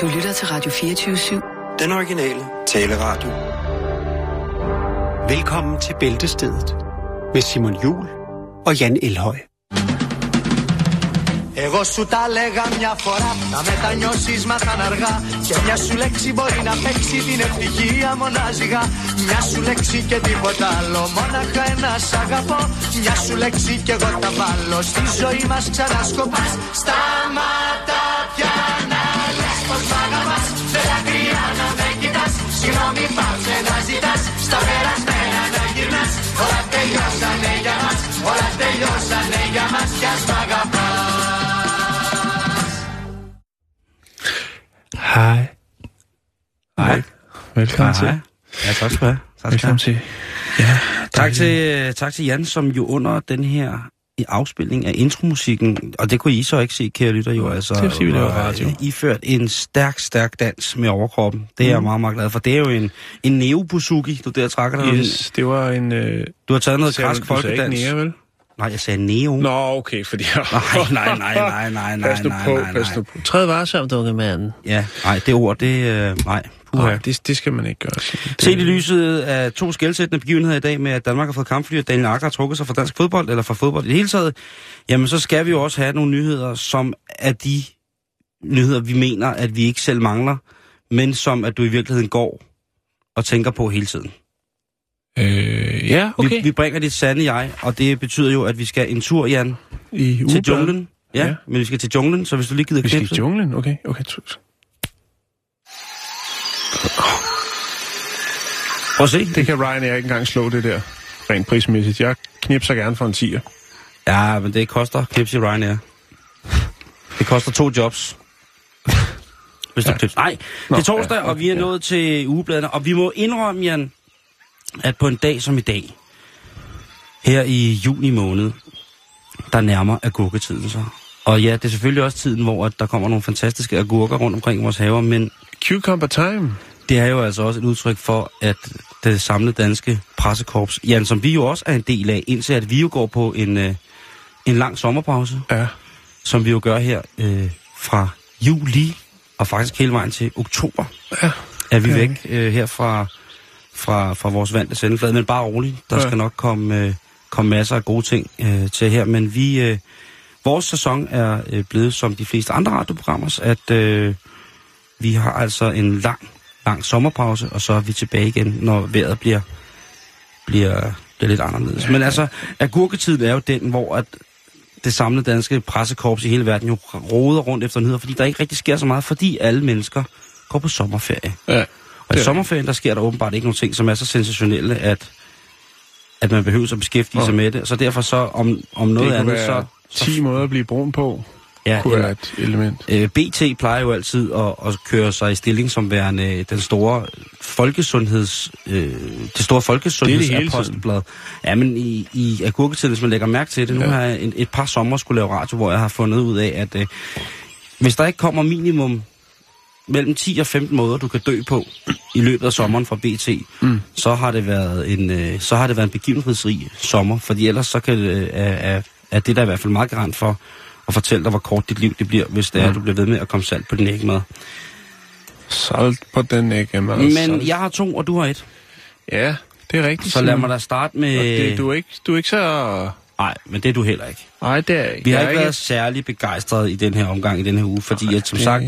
Du lytter til Radio 24-7. Den originale taleradio. Velkommen til Bæltestedet med Simon Jul og Jan Elhøj. Εγώ σου τα λέγα μια φορά Να μετανιώσεις μα θα αργά Και μια σου λέξη μπορεί να παίξει την ευτυχία μονάζιγα Μια σου λέξη και τίποτα άλλο Μόναχα ένα σ' αγαπώ Μια σου λέξη και εγώ τα βάλω Στη ζωή μας ξανά σκοπάς Συγγνώμη πάψε να ζητάς Στα περασμένα να γυρνάς Όλα τελειώσανε για μας Όλα τελειώσανε για μας Κι ας μ' αγαπάς Hej. Hej. Velkommen Hej. til. Ja, tak skal du have. Tak, skal du Velkommen have. til. Ja, Tak til, tak til Jan, som jo under den her i afspilning af intromusikken, og det kunne I så ikke se, kære lytter, jo altså, Det vi laver var, radio. øh, iført en stærk, stærk dans med overkroppen. Det er Mm. jeg meget, meget glad for. Det er jo en, en neobusuki, du der trækker dig. Yes, det var en... Øh, Du har taget noget græsk du- du folkedans. nære, vel? Nej, jeg sagde neo. Nå, okay, fordi... Nej, nej, nej, nej, nej, nej, Pas nu nej, på, nej, pas nej. nu på. Træd varsomt, unge mand. Ja, nej, det ord, det... Øh, nej, puha. Nej, det, det skal man ikke gøre. Simon. Det- Set i lyset af to skældsættende begivenheder i dag med, at Danmark har fået kampfly, og Daniel Akker har trukket sig fra dansk fodbold, eller fra fodbold i det hele taget, jamen så skal vi jo også have nogle nyheder, som er de nyheder, vi mener, at vi ikke selv mangler, men som at du i virkeligheden går og tænker på hele tiden. Øh, ja, Vi, okay. vi bringer dit sande jeg, og det betyder jo, at vi skal en tur, Jan, I til junglen. Ja, Ja. men vi skal til junglen, så hvis du lige gider Vi skal i knipse. junglen? Okay, okay. Prøv at se. Det kan Ryanair ikke engang slå det der, rent prismæssigt. Jeg knipser gerne for en tiger. Ja, men det koster klips i Ryanair. Det koster to jobs. Hvis du ja. klips. Nej, det er torsdag, ja, og vi er okay, nået til ugebladene. Og vi må indrømme, Jan, at på en dag som i dag, her i juni måned, der nærmer agurketiden sig. Og ja, det er selvfølgelig også tiden, hvor at der kommer nogle fantastiske agurker rundt omkring vores haver, men Cucumber time. Det er jo altså også et udtryk for, at det samlede danske pressekorps, Jan, som vi jo også er en del af, indtil at vi jo går på en, øh, en lang sommerpause, Ja. som vi jo gør her øh, fra juli og faktisk hele vejen til oktober, Ja. er vi Ja. væk øh, her fra, fra, fra vores vante sendeflade. Men bare roligt, der Ja. skal nok komme, øh, komme masser af gode ting øh, til her. Men vi, øh, vores sæson er øh, blevet som de fleste andre radioprogrammers, at øh, vi har altså en lang, lang sommerpause, og så er vi tilbage igen, når vejret bliver, bliver, bliver lidt anderledes. Men altså, agurketiden er jo den, hvor at det samlede danske pressekorps i hele verden jo roder rundt efter nyheder, fordi der ikke rigtig sker så meget, fordi alle mennesker går på sommerferie. Ja. Og i er sommerferien, der sker der åbenbart ikke nogen ting, som er så sensationelle, at, at man behøver at beskæftige sig med det. Så derfor så, om, om noget andet, så... være 10 måder at blive brun på, ja, kunne være et element. øh, BT plejer jo altid at, at køre sig i stilling som værende den store folkesundheds... Øh, det store folkesundhedsapostelblad. Ja, men i, i agurketiden, hvis man lægger mærke til det, nu Ja. har jeg en, et par sommer skulle lave radio, hvor jeg har fundet ud af, at øh, hvis der ikke kommer minimum mellem 10 og 15 måder, du kan dø på i løbet af sommeren fra BT, mm. så har det været en øh, så har det været en begivenhedsrig sommer, fordi ellers så kan det, er, er, er det der i hvert fald meget garant for at fortælle dig, hvor kort dit liv det bliver, hvis det er, at du bliver ved med at komme salt på din ægmad. Salt på den ikke, mad. Men salt. jeg har to, og du har et. Ja, det er rigtigt. Så lad mig da starte med... Og det, du, er ikke, du er ikke så... Nej, men det er du heller ikke. Nej, det er jeg ikke. Vi har ikke er været særlig begejstrede i den her omgang, i den her uge, fordi at, som det- sagt,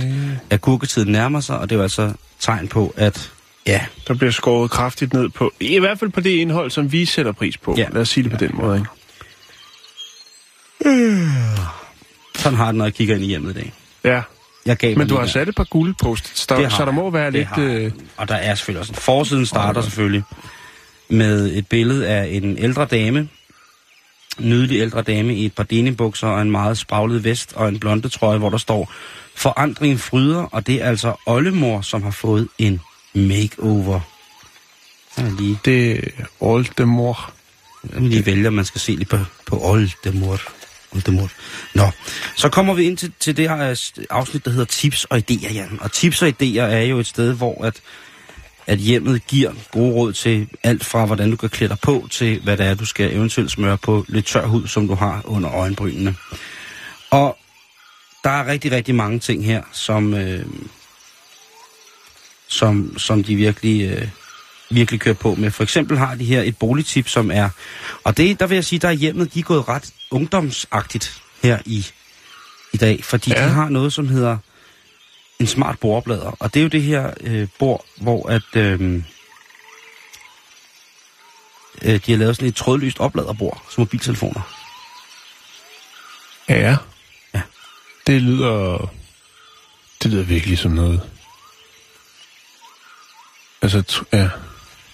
at kurketiden nærmer sig, og det er altså tegn på, at ja, Der bliver skåret kraftigt ned på, i hvert fald på det indhold, som vi sætter pris på. Ja. Lad os sige det på den måde, ikke? Sådan har det, når jeg kigger ind i hjemmet i dag. Ja, Jeg gav men du har der. sat et par guldposts, der, så der må være lidt... Øh, Og der er selvfølgelig også en forsiden starter selvfølgelig med et billede af en ældre dame, nydelig ældre dame i et par denibukser og en meget spraglet vest og en blonde trøje, hvor der står Forandring fryder, og det er altså oldemor, som har fået en makeover. Er lige, det er oldemor. jeg lige vælge, om man skal se lidt på, på oldemor. Voldemort. Nå, så kommer vi ind til, til det her øh, afsnit, der hedder tips og idéer, Jan. Og tips og idéer er jo et sted, hvor at, at hjemmet giver gode råd til alt fra, hvordan du kan klæde dig på, til hvad det er, du skal eventuelt smøre på lidt tør hud, som du har under øjenbrynene. Og der er rigtig, rigtig mange ting her, som, øh, som, som de virkelig, øh, virkelig kører på med. For eksempel har de her et boligtip, som er... Og det, der vil jeg sige, der er hjemmet, de er gået ret ungdomsagtigt her i, i dag. Fordi ja. De har noget, som hedder en smart bordoplader. Og det er jo det her øh, bord, hvor at... Øh, øh, de har lavet sådan et trådløst opladerbord som mobiltelefoner. Ja. Ja. Det lyder... Det lyder virkelig som noget. Altså, ja.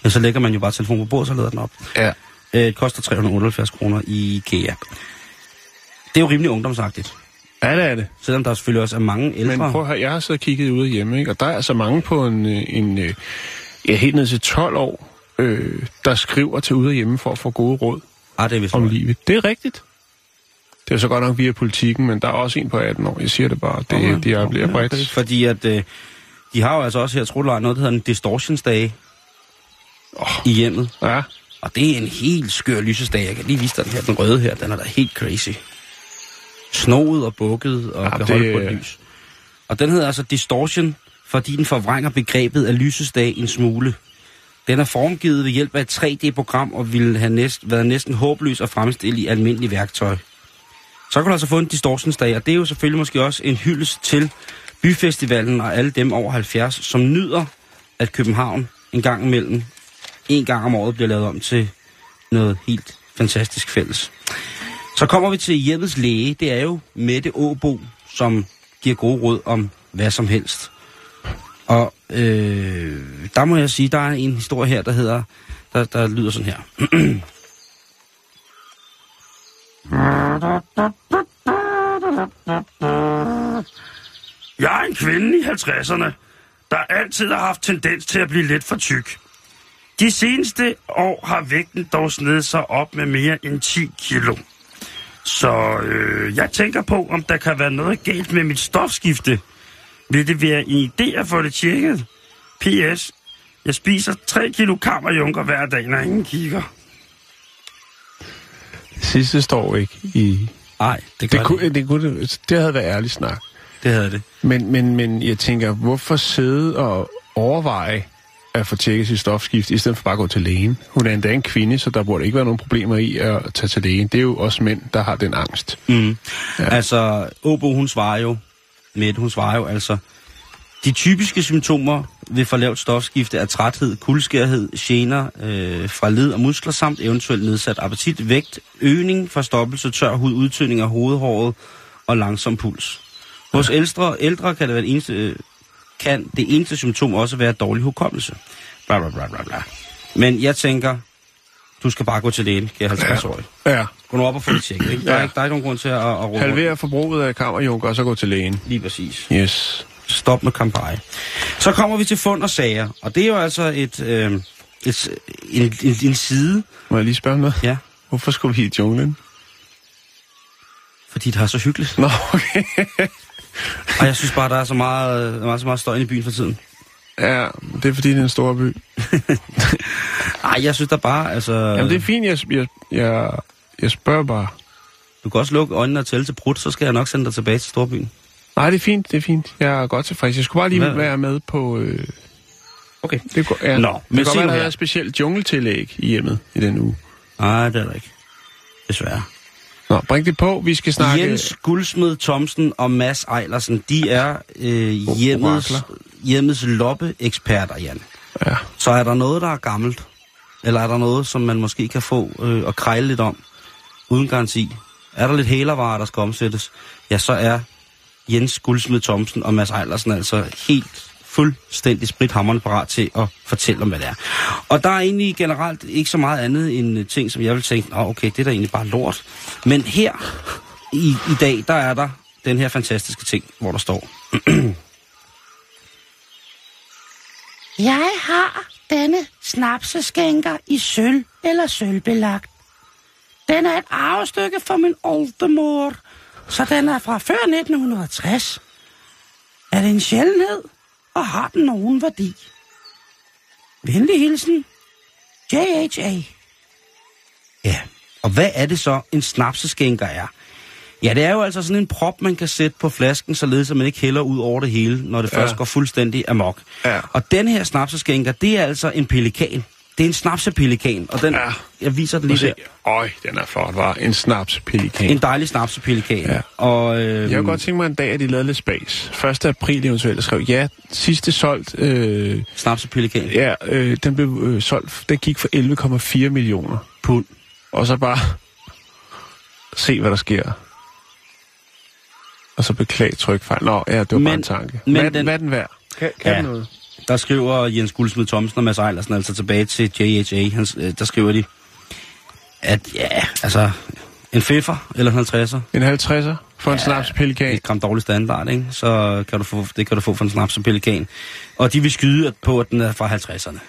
Men så lægger man jo bare telefonen på bordet, så lader den op. Ja. Øh, det koster 378 kroner i IKEA. Det er jo rimelig ungdomsagtigt. Ja, det er det. Selvom der selvfølgelig også er mange ældre. Men prøv at høre, jeg har og kigget ude hjemme, ikke? og der er altså mange på en, øh, en øh, ja, helt ned til 12 år, øh, der skriver til ude hjemme for at få gode råd ah, det er vist om livet. Det er rigtigt. Det er så godt nok via politikken, men der er også en på 18 år. Jeg siger det bare. Det, Okay. okay. de er bliver Okay, bredt. okay. Fordi at, øh, de har jo altså også her, tror noget, der hedder en distortionsdage oh. i hjemmet. Ja. Og det er en helt skør lysesdag. Jeg kan lige vise dig den her, den røde her, den er da helt crazy. Snoet og bukket og Ja, kan det- holde på et lys. Og den hedder altså distortion, fordi den forvrænger begrebet af lysesdag en smule. Den er formgivet ved hjælp af et 3D-program og ville have næst, været næsten håbløs at fremstille i almindelig værktøj. Så kan du altså få en distortionsdag, og det er jo selvfølgelig måske også en hyldest til byfestivalen og alle dem over 70, som nyder, at København en gang imellem, en gang om året bliver lavet om til noget helt fantastisk fælles. Så kommer vi til hjemmets læge. Det er jo Mette Åbo, som giver gode råd om hvad som helst. Og øh, der må jeg sige, der er en historie her, der hedder, der, der lyder sådan her. Jeg er en kvinde i 50'erne, der altid har haft tendens til at blive lidt for tyk. De seneste år har vægten dog snedet sig op med mere end 10 kilo. Så øh, jeg tænker på, om der kan være noget galt med mit stofskifte. Vil det være en idé at få det tjekket? P.S. Jeg spiser 3 kilo kammerjunker hver dag, når ingen kigger. Det sidste står ikke i... Nej, det gør Det kunne, det, kunne, det havde været ærlig snak. det havde det. Men, men, men jeg tænker, hvorfor sidde og overveje at få tjekket sit stofskift, i stedet for bare at gå til lægen? Hun er endda en kvinde, så der burde ikke være nogen problemer i at tage til lægen. Det er jo også mænd, der har den angst. Mm. Ja. Altså, Åbo, hun svarer jo, Mette, hun svarer jo altså, de typiske symptomer ved for lavt stofskifte er træthed, kuldskærhed, gener øh, fra led og muskler, samt eventuelt nedsat appetit, vægt, øgning, forstoppelse, tør hud, udtøning af hovedhåret og langsom puls. Hos ældre, ældre kan det være det eneste, øh, kan det eneste symptom også være dårlig hukommelse. Bla, bla, bla, bla, bla. Men jeg tænker, du skal bare gå til lægen, kære 50-årig. Ja. Gå nu op og få det tjekket, ikke? Der, er Ja. ikke, der er ikke nogen grund til at, at råbe. Halvere forbruget af kammerjunker, og så gå til lægen. Lige præcis. Yes. Stop med kampagne. Så kommer vi til fund og sager, og det er jo altså et, øh, et, en, en, en side, Må jeg lige spørge noget? ja, Hvorfor skulle vi i junglen? fordi det er så hyggeligt. Nå, okay. Og jeg synes bare, der er så meget, er så meget støj i byen for tiden. Ja, det er fordi, det er en stor by. Ej, jeg synes der bare, altså... Jamen, det er fint, jeg, jeg, jeg, jeg spørger bare. Du kan også lukke øjnene og tælle til brud, så skal jeg nok sende dig tilbage til Storbyen. Nej, det er fint, det er fint. Jeg er godt tilfreds. Jeg skulle bare lige Hvad? være med på... Øh, Okay. det går, ja. Nå, det men kan godt se være, nu der er specielt jungletillæg i hjemmet i den uge. Nej, det er der ikke. Desværre. Nå, bring det på. Vi skal snakke... Jens Guldsmed Thomsen og Mads Ejlersen, de er øh, hjemmets, hjemmets loppe-eksperter, Jan. Ja. Så er der noget, der er gammelt, eller er der noget, som man måske kan få øh, og krejle lidt om, uden garanti? Er der lidt hælervarer, der skal omsættes? Ja, så er Jens Guldsmed Thomsen og Mads Ejlersen altså helt fuldstændig sprithammerende parat til at fortælle om, hvad det er. Og der er egentlig generelt ikke så meget andet end øh, ting, som jeg vil tænke, oh, okay, det er da egentlig bare lort. Men her i, i dag, der er der den her fantastiske ting, hvor der står, Jeg har denne snapseskænker i sølv eller sølvbelagt. Den er et arvestykke fra min oldemor, så den er fra før 1960. Er det en sjældenhed, og har den nogen værdi? Venlig hilsen, J.H.A. Ja, og hvad er det så, en snapseskænker er? Ja, det er jo altså sådan en prop, man kan sætte på flasken, således at man ikke hælder ud over det hele, når det Ja. først går fuldstændig amok. Ja. Og den her snapseskænker, det er altså en pelikan. Det er en snapsepelikan, og den, Ja. jeg viser den lige der. Øj, den er flot, var En snaps pelikan. En dejlig snapsepelikan. Ja. Og, øh, Jeg kunne godt tænke mig en dag, at de lavede lidt spas. 1. april eventuelt skrev, ja, sidste solgt, øh, Snapsepelikan. ja, øh, den blev øh, solgt, den gik for 11,4 millioner pund. Og så bare se, hvad der sker. Og så beklag trykfejl. Nå, ja, det var Men- bare en tanke. men hvad, den, hvad er den værd? Kan, kan Ja. den noget? Der skriver Jens Guldsmed Thomsen og Mads Eilersen altså tilbage til JHA. Han, øh, der skriver de, at ja, altså en fiffer eller en 50'er. En 50'er for en Ja, snaps pelikan. Et gram dårlig standard, ikke? Så kan du få, det kan du få for en snaps pelikan. Og de vil skyde på, at den er fra 50'erne.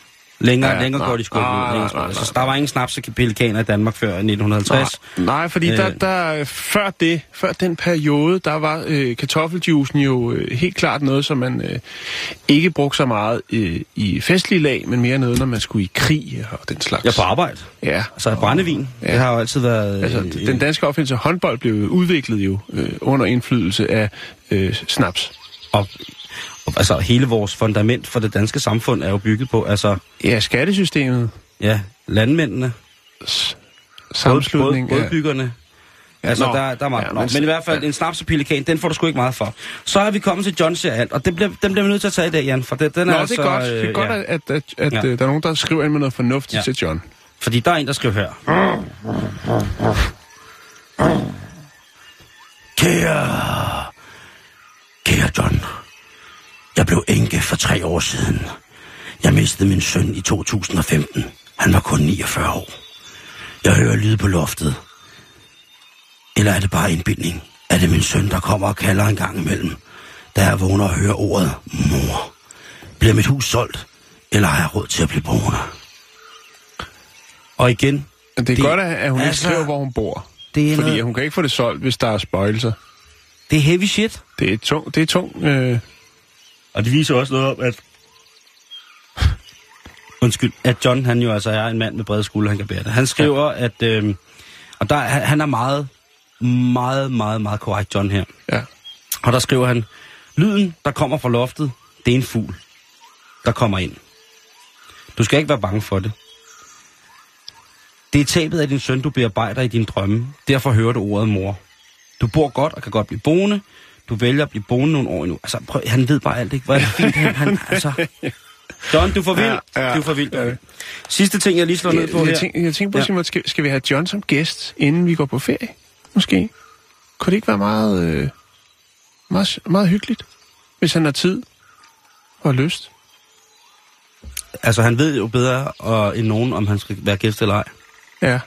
Længere, Ja, ja, længere nej, går de sgu ikke ud. nej, nej, Så der var ingen snaps i Danmark før 1950. Nej, nej, fordi øh. der, der, før det, før den periode, der var øh, kartoffeljuicen jo øh, helt klart noget, som man øh, ikke brugte så meget øh, i festlige lag, men mere noget, når man skulle i krig og den slags. Er på arbejde. Ja, Altså brændevin, Ja. ja. det har jo altid været... altså øh, den danske opfindelse håndbold blev udviklet jo øh, under indflydelse af øh, snaps. og, altså hele vores fundament for det danske samfund er jo bygget på, altså, Ja, skattesystemet, ja, landmændene, s- båd, sammenslutning båd, af... bådbyggerne. Altså, Nå. der, der er meget. Ja, Ja, men, men- i hvert fald ja. en snaps og pelikan, den får du sgu ikke meget for. Så er vi kommet til John siger alt, og den bliver, den bliver vi nødt til at tage i dag, Jan, for det, den Nå, er det altså... er godt, det er øh, godt ja. at, at, at, at Ja. øh, der er nogen, der skriver ind med noget fornuftigt Ja. til John. Fordi der er en, der skriver her. Kære... Kære John. Jeg blev enke for tre år siden. Jeg mistede min søn i 2015. Han var kun 49 år. Jeg hører lyd på loftet. Eller er det bare indbildning? Er det min søn, der kommer og kalder en gang imellem, da jeg vågner og hører ordet mor? Bliver mit hus solgt, eller har jeg råd til at blive boende? Og igen, det er Det- godt, at hun ikke altså, skriver, hvor hun bor. det er, Fordi noget, hun kan ikke få det solgt, hvis der er spøjelser. det er heavy shit. Det er tung, det er tung øh, Og det viser også noget om, at... Undskyld, at John han jo altså er en mand med brede skuldre, han kan bære det. Han skriver, ja. at... Øh, og der, han er meget, meget, meget, meget korrekt, John her. ja. Og der skriver han, lyden, der kommer fra loftet, det er en fugl, der kommer ind. Du skal ikke være bange for det. Det er tabet af din søn, du bearbejder i dine drømme. Derfor hører du ordet mor. Du bor godt og kan godt blive boende. Du vælger at blive boende nogle år endnu. Altså, prøv, han ved bare alt, ikke? Hvor er det fint, han, han altså... John, du for vild. Ja, ja. du for vild. Ja. Sidste ting, jeg lige slår ned på Jeg, her. tænker, jeg tænker på, ja. Simon, skal, skal vi have John som gæst, inden vi går på ferie? Måske. Kunne det ikke være meget, øh, meget, meget hyggeligt, hvis han har tid og lyst? Altså, han ved jo bedre og, end nogen, om han skal være gæst eller ej. Ja.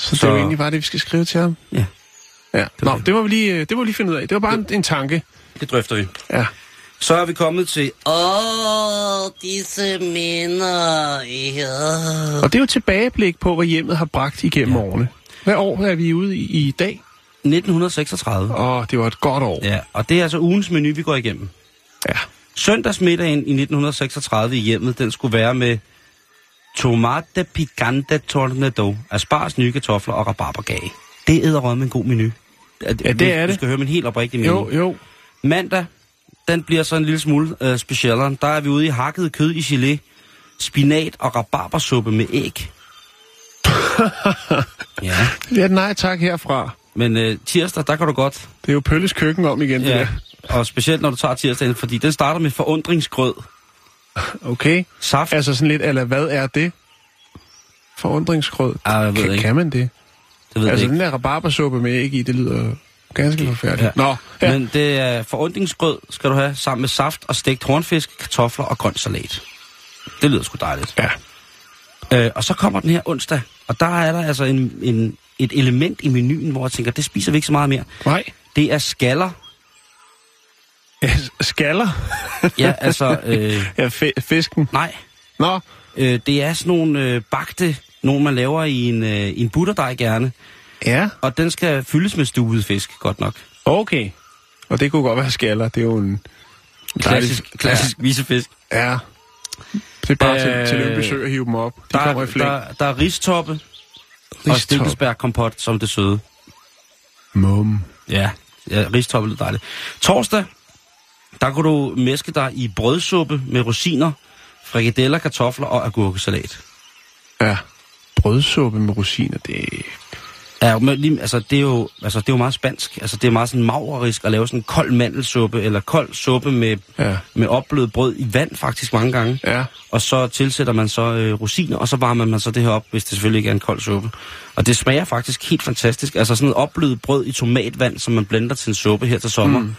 Så, Så- det er jo egentlig bare det, vi skal skrive til ham. Ja, Ja. Nå, det må vi lige, øh, det må vi lige finde ud af. Det var bare en, en tanke. det drøfter vi. Ja. Så er vi kommet til... Åh, disse minder. Ja. Og det er jo et tilbageblik på, hvad hjemmet har bragt igennem ja. årene. Hvad år er vi ude i, i dag? 1936. Åh, det var et godt år. Ja, og det er altså ugens menu, vi går igennem. Ja. Søndagsmiddagen i 1936 i hjemmet, den skulle være med tomate picante tornado, asparges, nye kartofler og rabarbergage. Det æder med en god menu. Ja, det er Du det. skal høre min helt oprigtige menu. Jo, jo. Mandag, den bliver så en lille smule øh, specialere. Der er vi ude i hakket kød i gelé, spinat og rabarbersuppe med æg. ja, Det er et nej tak herfra. men øh, tirsdag, der kan du godt Det er jo Pølles køkken om igen, det Ja, der. og specielt når du tager tirsdagen, fordi den starter med forundringsgrød, Okay. saft. Altså sådan lidt, eller hvad er det? Forundringsgrød. Ah, jeg ved kan, ikke. kan man det? Det ved Altså jeg den ikke. der rabarbersuppe med æg i, det lyder ganske forfærdeligt. Nå, ja. Men det er forundringsgrød, skal du have, sammen med saft og stegt hornfisk, kartofler og grøn salat. Det lyder sgu dejligt. ja. Øh, og så kommer den her onsdag, og der er der altså en, en, et element i menuen, hvor jeg tænker, det spiser vi ikke så meget mere. Nej. Det er skaller. Ja, Skaller? Ja, altså, øh, ja, fisken. nej. Nå, Øh, det er sådan nogle øh, bagte, nogle man laver i en, øh, i en butterdej gerne. ja. Og den skal fyldes med stuet fisk, godt nok. Okay. Og det kunne godt være skaller. Det er jo en... Klassisk, dejlig- klassisk visefisk. Ja. Det er bare Øh, til, til Lyngby at hive dem op. De Der, kommer i flæng. der, der er ristoppe og Ristop. stikkelsbærkompot som det søde. Mum. Ja, ja ristoppe lyder dejligt. Torsdag, der kunne du mæske dig i brødsuppe med rosiner, frikadeller, kartofler og agurkesalat. Ja. Brødsuppe med rosiner, det Ja, men lige, altså, det er jo, altså, det er jo meget spansk. Altså, det er meget sådan mavrerisk at lave sådan en kold mandelsuppe, eller kold suppe med, Ja. med opblødet brød i vand faktisk mange gange. Ja. Og så tilsætter man så øh, rosiner, og så varmer man så det her op, hvis det selvfølgelig ikke er en kold suppe. Og det smager faktisk helt fantastisk. Altså sådan et opblødet brød i tomatvand, som man blender til en suppe her til sommer. Mm.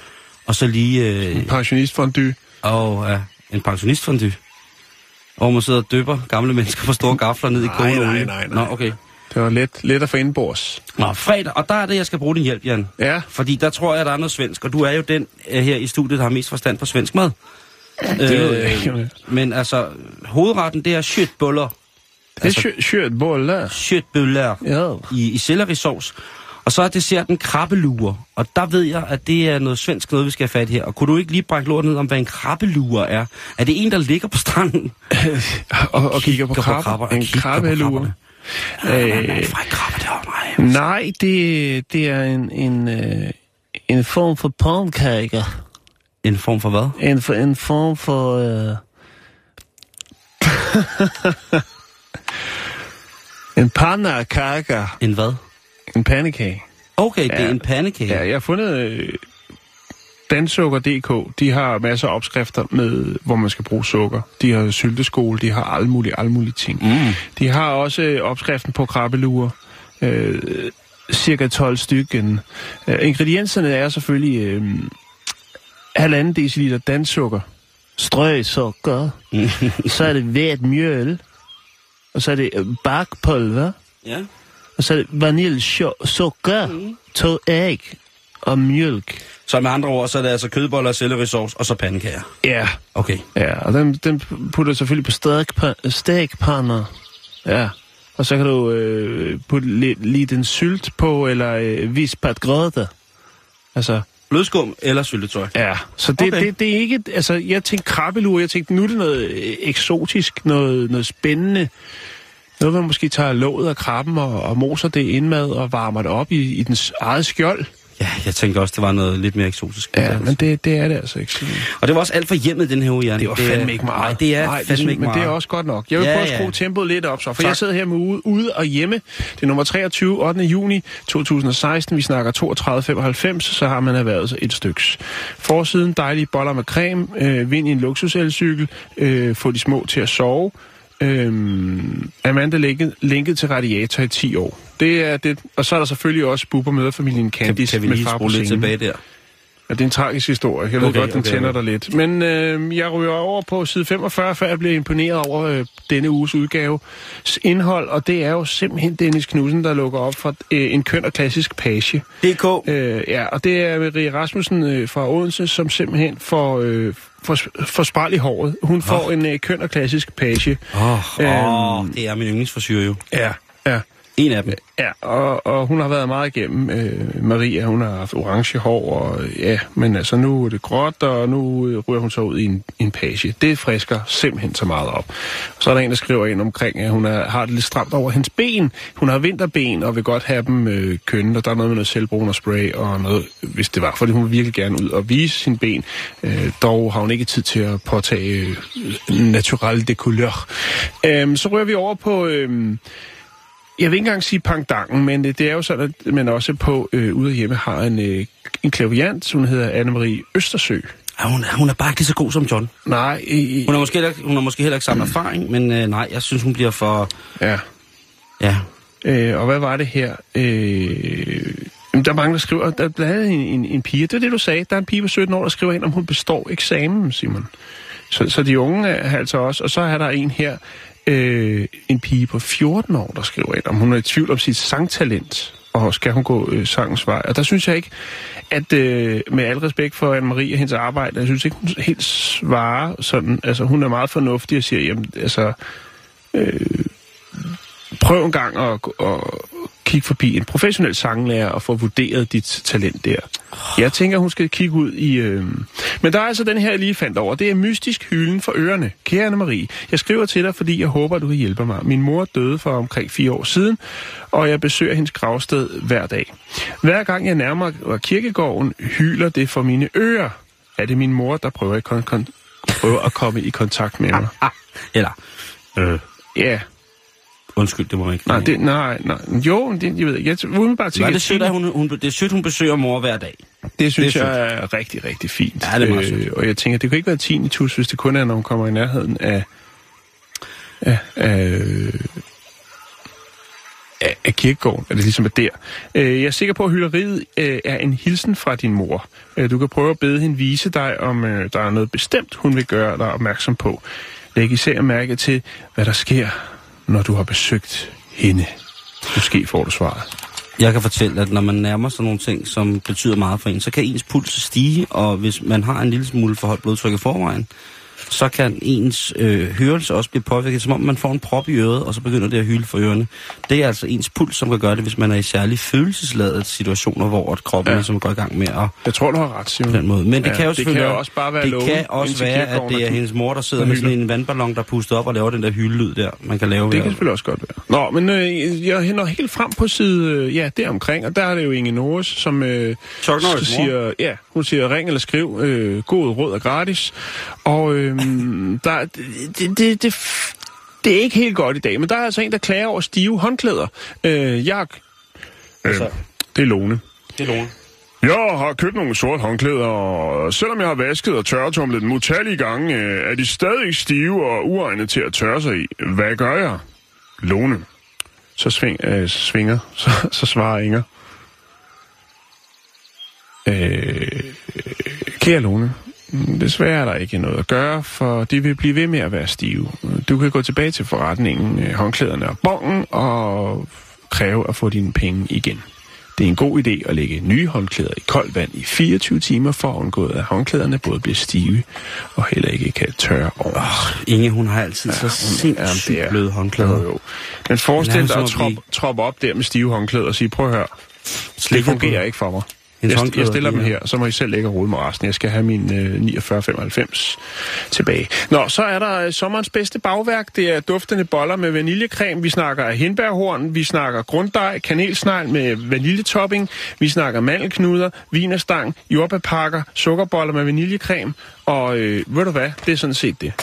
Og så lige... Øh, pensionistfondue. og ja, en pensionistfondue. Hvor man sidder og dypper gamle mennesker på store gafler ned i Nej, kogende nej, nej, nej. Nå, okay. Det var let, let at få indbords. Nå, fredag, og der er det, jeg skal bruge din hjælp, Jan. Ja. Fordi der tror jeg, der er noget svensk, og du er jo den øh, her i studiet, der har mest forstand på svensk mad. Det ved jeg ikke. Men altså, hovedretten, det er shitbuller. Det er altså, kjøtboller. Shitbuller Ja. i, i sellerisovs. Og så er desserten krabbeluer. Og der ved jeg, at det er noget svensk noget, vi skal have fat i her. Og kunne du ikke lige brække lort ned om, hvad en krabbeluer er? Er det en, der ligger på stranden? Og, og kigger på Kigger på krabber. krabber, En kigger på krabbelure. krabberne. Øh, krabbe, det var mig. Nej, det, det er en, en, øh, en form for pancake. En form for hvad? En, for, en form for... Øh... en pandekage. En hvad? En pandekage. Okay, det er Ja. en pandekage. Ja, jeg har fundet øh, Dansukker.dk. De har masser af opskrifter med, hvor man skal bruge sukker. De har sylteskole, de har alle mulige, alle mulige ting. Mm. De har også øh, opskriften på krabbelurer. Øh, cirka 12 stykken. Øh, ingredienserne er selvfølgelig øh, halvanden deciliter danssukker, strøsukker, så er det hvedt mjøl, og så er det øh, bakpulver, Ja. Og så er vaniljesukker, mm. to æg og mjølk. Så med andre ord, så er det altså kødboller, sellerisovs og så pandekager. Ja, Okay. ja, og den, den putter selvfølgelig på stegpander. Ja, og så kan du øh, putte lidt, lidt en sylt på, eller øh, vispat grøde. Altså, Blødskum eller syltetøj. ja. Så det, Okay. okay. det, det er ikke... Altså, jeg tænkte krabbelur, jeg tænkte, nu er det noget øh, eksotisk, noget, noget spændende. Noget, man måske tager låget af krabben og, og moser det indmad og varmer det op i, i dens eget skjold. Ja, jeg tænkte også, det var noget lidt mere eksotisk. Ja, men det, det er det altså ikke. Og det var også alt for hjemmet den her uge, Jan. Det var fandme ikke meget. Nej, det er Nej, fandme synes- ikke men meget. det er også godt nok. Jeg vil Ja, ja, prøve at ja. skrue tempoet lidt op så, for Tak. jeg sidder her med ude, ude og hjemme. Det er nummer 23, 8. juni 2016. Vi snakker 32,95, så har man erhvervet sig et styks. Forsiden, dejlige boller med creme, øh, vind i en luksuselcykel, øh, få de små til at sove. Øhm, Amanda linket, linket til radiator i 10 år. Det er det, og så er der selvfølgelig også Bubber møder familien kan, Candice kan vi med lige far på spole lidt tilbage der? Ja, det er en tragisk historie. Jeg ved Okay, godt, den okay, tænder okay. dig lidt. Men øh, jeg ryger over på side 45, før jeg bliver imponeret over øh, denne uges udgave indhold, og det er jo simpelthen Dennis Knudsen, der lukker op for øh, en køn og klassisk page. DK. Øh, ja, og det er Marie Rasmussen øh, fra Odense, som simpelthen får, øh, får, får spral i håret. Hun får en øh, køn og klassisk page. Åh, oh, Øhm. oh, det er min yndlingsforsyre jo. Ja, ja. En af dem. Ja, og, og hun har været meget igennem. Øh, Maria, hun har haft orange hår, og ja, men altså nu er det gråt, og nu øh, ryger hun så ud i en, en page. Det frisker simpelthen så meget op. Så er der en, der skriver ind omkring, at hun er, har det lidt stramt over hendes ben. Hun har vinterben, og vil godt have dem øh, kønne, og der er noget med noget selvbruner spray og noget, hvis det var, fordi hun vil virkelig gerne ud og vise sin ben. Øh, dog har hun ikke tid til at påtage øh, natural de couleur. Øh, så rører vi over på... Øh, jeg vil ikke engang sige pangdangen, men øh, det er jo sådan, at man også på øh, ude af hjemme har en, øh, en klaviant, hun hedder Anne-Marie Østersø. Ja, hun, hun er bare ikke lige så god som John. Nej, i, Hun har måske heller, hun har måske heller ikke samme erfaring, men øh, nej, jeg synes, hun bliver for... ja. Ja, Øh, og hvad var det her? Øh, der er mange, der skriver, der er blandt andet en, en, en pige, det er det, du sagde, der er en pige på 17 år, der skriver ind, om hun består eksamen, Simon. Så, så de unge er altså også, og så er der en her, øh, en pige på 14 år, der skriver ind, om hun er i tvivl om sit sangtalent, og skal hun gå øh, sangens vej. Og der synes jeg ikke, at øh, med al respekt for Anne-Marie og hendes arbejde, jeg synes ikke, hun helt svarer sådan, altså hun er meget fornuftig og siger, jamen, altså, øh, prøv en gang at, at kigge forbi en professionel sanglærer og få vurderet dit talent der. Jeg tænker, hun skal kigge ud i... Øh... Men der er altså den her, jeg lige fandt over. Det er mystisk hylden for ørerne. Kære Anne Marie, jeg skriver til dig, fordi jeg håber, du kan hjælpe mig. Min mor døde for omkring fire år siden, og jeg besøger hendes gravsted hver dag. Hver gang jeg nærmer mig kirkegården, hyler det for mine ører. Er det min mor, der prøver, i kon- kon- prøver at komme i kontakt med mig? Ah, eller, øh, Ja, undskyld, det må man ikke. nej, det, nej, nej. Jo, det, jeg ved ikke. Jeg umiddelbart tænker, det sødt, at hun, hun, det er sødt, hun besøger mor hver dag. Det synes Det er jeg er rigtig, rigtig fint. Ja, det er meget sødt. og jeg tænker, det kan ikke være tinnitus, hvis det kun er, når hun kommer i nærheden af, af, af, af, af kirkegården, at det ligesom er der. Øh, Jeg er sikker på, at hylderiet øh, er en hilsen fra din mor. Øh, Du kan prøve at bede hende vise dig, om øh, der er noget bestemt, hun vil gøre dig opmærksom på. Læg især mærke til, hvad der sker, når du har besøgt hende. Måske får du svaret. Jeg kan fortælle, at når man nærmer sig nogle ting, som betyder meget for en, så kan ens puls stige, og hvis man har en lille smule for højt blodtryk i forvejen, så kan ens øh, hørelse også blive påvirket, som om man får en prop i øret, og så begynder det at hylde for ørerne. Det er altså ens puls, som kan gøre det, hvis man er i særlig følelsesladede situationer, hvor kroppen Ja. ligesom går i gang med at Jeg tror, du har ret, Simon. på den måde. Men det Ja, kan jo det kan jo også bare være det loven kan også være, at det er hendes mor, der sidder med sådan en vandballon, der er pustet op og laver den der hyldelyd der, man kan lave Det kan selvfølgelig også godt være. Nå, men øh, jeg når helt frem på side, øh, ja, deromkring, og der er det jo Inge Norris, som øh, Chuck Norris' mor. siger, ja, hun siger, ring eller skriv, øh, god råd er gratis. Og øh, der, det, det, det, det er ikke helt godt i dag, men der er altså en, der klager over stive håndklæder. Øh, jeg, øh, Altså- det er Lone. Det er Lone. Jeg har købt nogle sorte håndklæder, og selvom jeg har vasket og tørretumlet dem utallige gange, øh, er de stadig stive og uegnet til at tørre sig i. Hvad gør jeg? Lone. Så sving, øh, svinger, så, så svarer Inger. Øh, kære Lone, desværre er der ikke noget at gøre, for de vil blive ved med at være stive. Du kan gå tilbage til forretningen, øh, håndklæderne og bongen, og kræve at få dine penge igen. Det er en god idé at lægge nye håndklæder i koldt vand i 24 timer for at undgå, at håndklæderne både bliver stive og heller ikke kan tørre ordentligt. Inge, hun har altid så sindssygt bløde håndklæder. Jo, jo. Men forestil dig at troppe trop op der med stive håndklæder og sige, prøv at høre, det Slikker fungerer ikke for mig. Jeg, jeg stiller dem her, så må I selv lægge og med resten. Jeg skal have min øh, 4995 tilbage. Nå, så er der øh, sommerens bedste bagværk. Det er duftende boller med vaniljecreme. Vi snakker hindbærhorn, vi snakker grunddej, kanelsnegl med vaniljetopping, vi snakker mandelknuder, vinerstang, jordbærpakker, sukkerboller med vaniljecreme. Og øh, ved du hvad, det er sådan set det.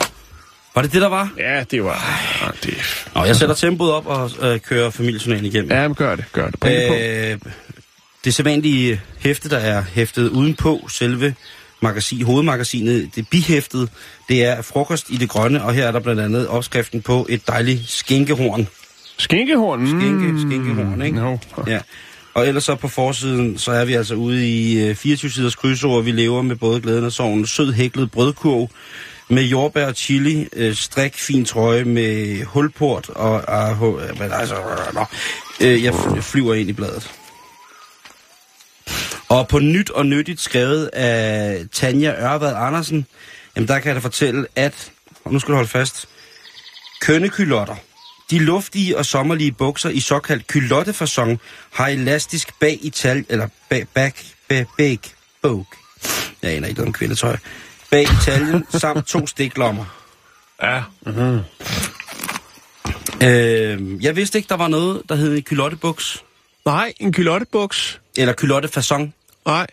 Var det det, der var? Ja, det var... Det, Nå, jeg sætter tempoet op og øh, kører familiejournalen igennem. ja, men gør det, gør det. Bring det på. Øh, det sædvanlige hæfte, der er hæftet udenpå selve magasin, hovedmagasinet, det bihæftet, det er frokost i det grønne, og her er der blandt andet opskriften på et dejligt skinkehorn. Skinkehorn. Mm. Skinke, skinkehorn, ikke? No. Ja. Og ellers så på forsiden, så er vi altså ude i øh, 24-siders krydsord. Vi lever med både glæden og sorgen. Sød hæklet brødkurv med jordbær og chili. Øh, strik, fin trøje med hulport og... Men altså, nå. Øh, jeg fly- flyver ind i bladet. Og på nyt og nyttigt skrevet af Tanja Ørvad Andersen, jamen der kan jeg da fortælle, at, og nu skal du holde fast, kønnekylotter. De luftige og sommerlige bukser i såkaldt kylottefasong har elastisk bag i tal, eller bag, bag, bag, bag, bog. Jeg aner ikke noget om kvindetøj. Bag i taljen samt to stiklommer. Ja. Øh, jeg vidste ikke, der var noget, der hed en kylottebuks. Nej, en kylottebuks. Eller kylottefasong. Nej.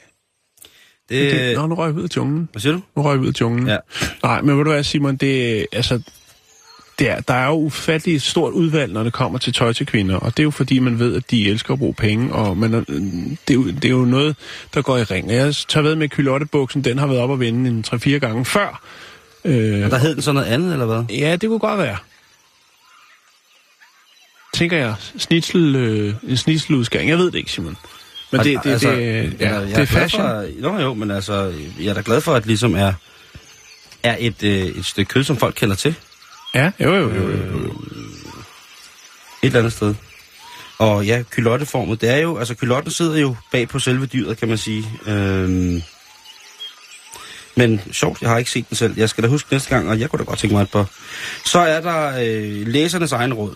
Det, Det, nå, nu røg jeg ud af jungen. hvad siger du? Nu røg jeg ud af jungen. Ja. Nej, men ved du hvad, Simon, det, altså, det er, der er jo ufatteligt stort udvalg, når det kommer til tøj til kvinder, og det er jo fordi, man ved, at de elsker at bruge penge, og man, det, er jo, det er jo noget, der går i ring. Og Jeg tager ved med kylottebuksen, den har været op at vende en 3-4 gange før. Øh, Der hed den så noget andet, eller hvad? ja, det kunne godt være. Tænker jeg, snitsel, øh, en snitseludskæring. Jeg ved det ikke, Simon. Men det, det, altså, det, ja, jeg, det er fashion. For, nå jo, men altså, jeg er da glad for, at ligesom er, er et, øh, et stykke kød, som folk kender til. Ja, jo, jo, jo. jo, jo. Et eller andet sted. Og ja, kylotteformet, det er jo, altså kylotten sidder jo bag på selve dyret, kan man sige. Øhm, men sjovt, jeg har ikke set den selv. Jeg skal da huske næste gang, og jeg kunne da godt tænke mig et par. Så er der øh, læsernes egen råd.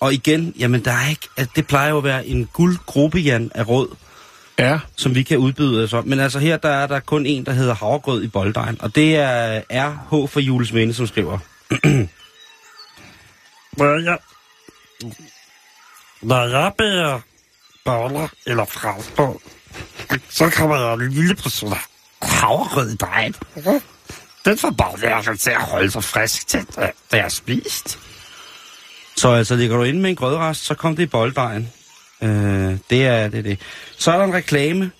og igen, jamen der er ikke, altså, det plejer jo at være en guldgruppe, Jan, af råd, Ja, som vi kan udbyde os om. Men altså her, der er der kun en, der hedder havregrød i bolddejen, og det er RH for Jules Minde, som skriver. Når jeg, når jeg bærer boller eller franskbrød, så kommer jeg en lille portion havregrød i dejen. Den får bollerne til at holde sig frisk til, da jeg har spist. Så altså, ligger du inde med en grødrest, så kom det i bolddejen. Øh, det er det, er det. Så er der en reklame,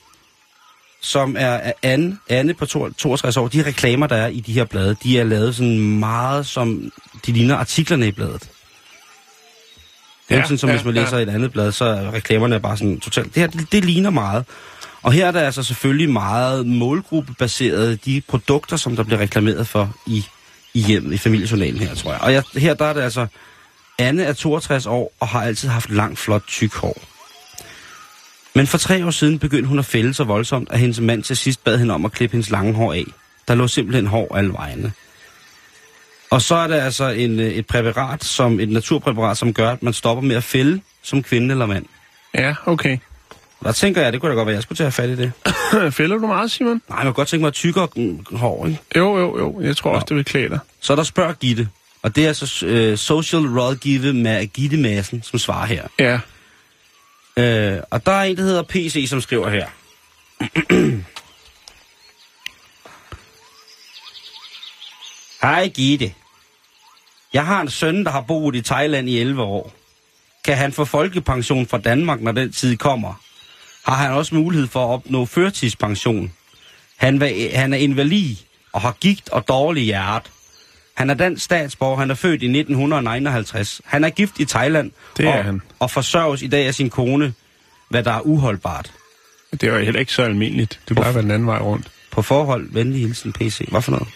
som er Anne, Anne på 62 år. De reklamer, der er i de her blade, de er lavet sådan meget som... De ligner artiklerne i bladet. Det er ja, sådan, som ja, hvis man læser ja. et andet blad, så er reklamerne bare sådan totalt... Det her, det, det ligner meget. Og her er der altså selvfølgelig meget målgruppebaseret de produkter, som der bliver reklameret for i, i hjemmet, i familiejournalen her, tror jeg. Og jeg, her der er det altså... Anne er 62 år og har altid haft langt, flot, tyk hår. Men for tre år siden begyndte hun at fælde så voldsomt, at hendes mand til sidst bad hende om at klippe hendes lange hår af. Der lå simpelthen hår alle vejene. Og så er der altså en, øh, et præparat, som et naturpræparat, som gør, at man stopper med at fælde som kvinde eller mand. ja, okay. Der tænker jeg, det kunne da godt være, at jeg skulle til at have fat i det. Fælder du meget, Simon? Nej, man kan godt tænke mig tykkere mm, hår, ikke? Jo, jo, jo. Jeg tror også, det vil klæde dig. Så er der spørg Gitte. Og det er altså øh, Social Rådgive med Gitte Madsen, som svarer her. Ja. Øh, og der er en, der hedder PC, som skriver her. Hej Gitte. Jeg har en søn, der har boet i Thailand i 11 år. Kan han få folkepension fra Danmark, når den tid kommer? Har han også mulighed for at opnå førtidspension? Han, han er invalid og har gigt og dårlig hjerte. Han er dansk statsborger, han er født i 1959. Han er gift i Thailand Det er og, han. og forsørges i dag af sin kone, hvad der er uholdbart. Det er jo heller ikke så almindeligt. Det plejer at være den anden vej rundt. På forhold, venlig hilsen PC. Hvad for noget?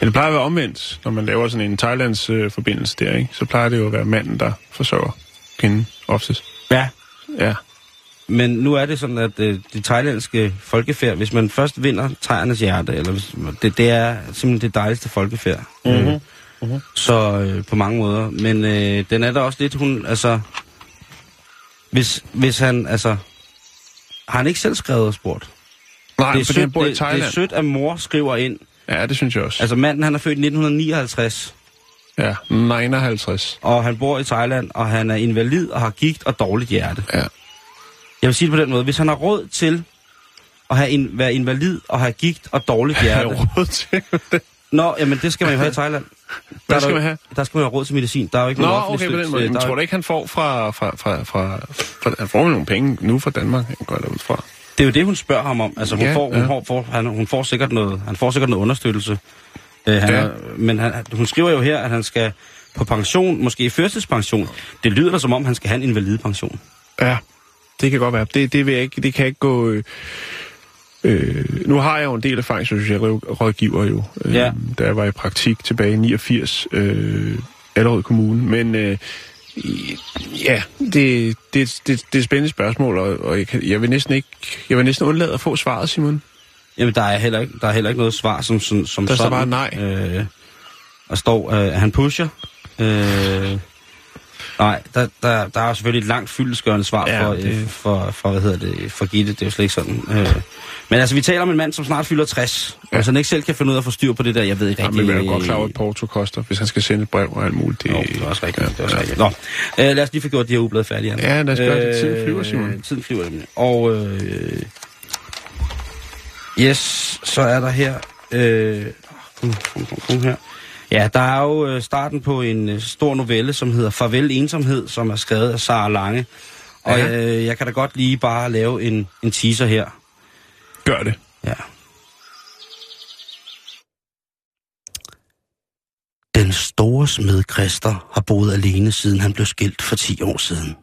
Det plejer at være omvendt, når man laver sådan en Thailands øh, forbindelse der, ikke? Så plejer det jo at være manden, der forsørger kvinden oftest. Ja. Ja. Men nu er det sådan, at øh, det thailandske folkefærd, hvis man først vinder thaiernes hjerte, eller hvis, det, det er simpelthen det dejligste folkefærd. Mm-hmm. Øh, Mhm. Så øh, på mange måder. Men øh, den er der også lidt, hun, altså... Hvis, hvis han, altså... Har han ikke selv skrevet og spurgt? Nej, det, er sødt, bor i det, det er sødt, at mor skriver ind. Ja, det synes jeg også. Altså manden, han er født i 1959, Ja, 59. og han bor i Thailand, og han er invalid og har gigt og dårligt hjerte. Ja. Jeg vil sige det på den måde. Hvis han har råd til at have en, være invalid og have gigt og dårligt Jeg har hjerte... råd til det. Nå, jamen det skal man jo have i Thailand. Hvad der skal er man have? Der skal man have råd til medicin. Der er jo ikke Nå, noget offentlig okay, på den måde. Men tror du ikke, han får fra... fra, fra, fra, fra han får nogle penge nu fra Danmark, han går der ud fra. Det er jo det, hun spørger ham om. Altså, hun, Ja, får, hun, ja. får, får, han, hun får sikkert noget, han får sikkert noget understøttelse. Øh, han Ja. er, men han, hun skriver jo her, at han skal på pension, måske førtidspension. Det lyder da som om, han skal have en invalidepension. Ja, det kan godt være. Det, det, vil jeg ikke, det kan ikke gå... Øh, øh, nu har jeg jo en del erfaring som socialrådgiver jo, øh, Ja. da jeg var i praktik tilbage i 89, øh, Allerød Kommune. Men øh, ja, det, det, det, det er et spændende spørgsmål, og, og jeg, kan, jeg, vil næsten ikke, jeg vil næsten undlade at få svaret, Simon. Jamen, der er heller ikke, der er heller ikke noget svar som, som, som Der sådan. bare nej. Øh, der står, øh, han pusher. Øh, nej, der, der, der er selvfølgelig et langt fyldesgørende svar Ja, for, det- øh, for, for, hvad hedder det, for Gitte. Det er jo slet ikke sådan. Øh, men altså, vi taler om en mand, som snart fylder 60. Ja. Ja. Og så han ikke selv kan finde ud af at få styr på det der, jeg ved ikke Ja, rigtig... men jeg er jo godt klar over, at Porto koster, hvis han skal sende et brev og alt muligt. Det, Jo, det er også rigtigt. Det er også rigtigt. Nå, øh, lad os lige få gjort de her ublade færdige. Anna. Ja, lad os gøre det. Tiden flyver, Simon. Tiden flyver, nemlig. Og øh, yes, så er der her... Øh, kom, kom, kom, kom her. Ja, der er jo øh, starten på en øh, stor novelle, som hedder Farvel Ensomhed, som er skrevet af Sara Lange. Og Ja. øh, jeg kan da godt lige bare lave en, en teaser her. Gør det. Ja. Den store smed Christer har boet alene, siden han blev skilt for 10 år siden.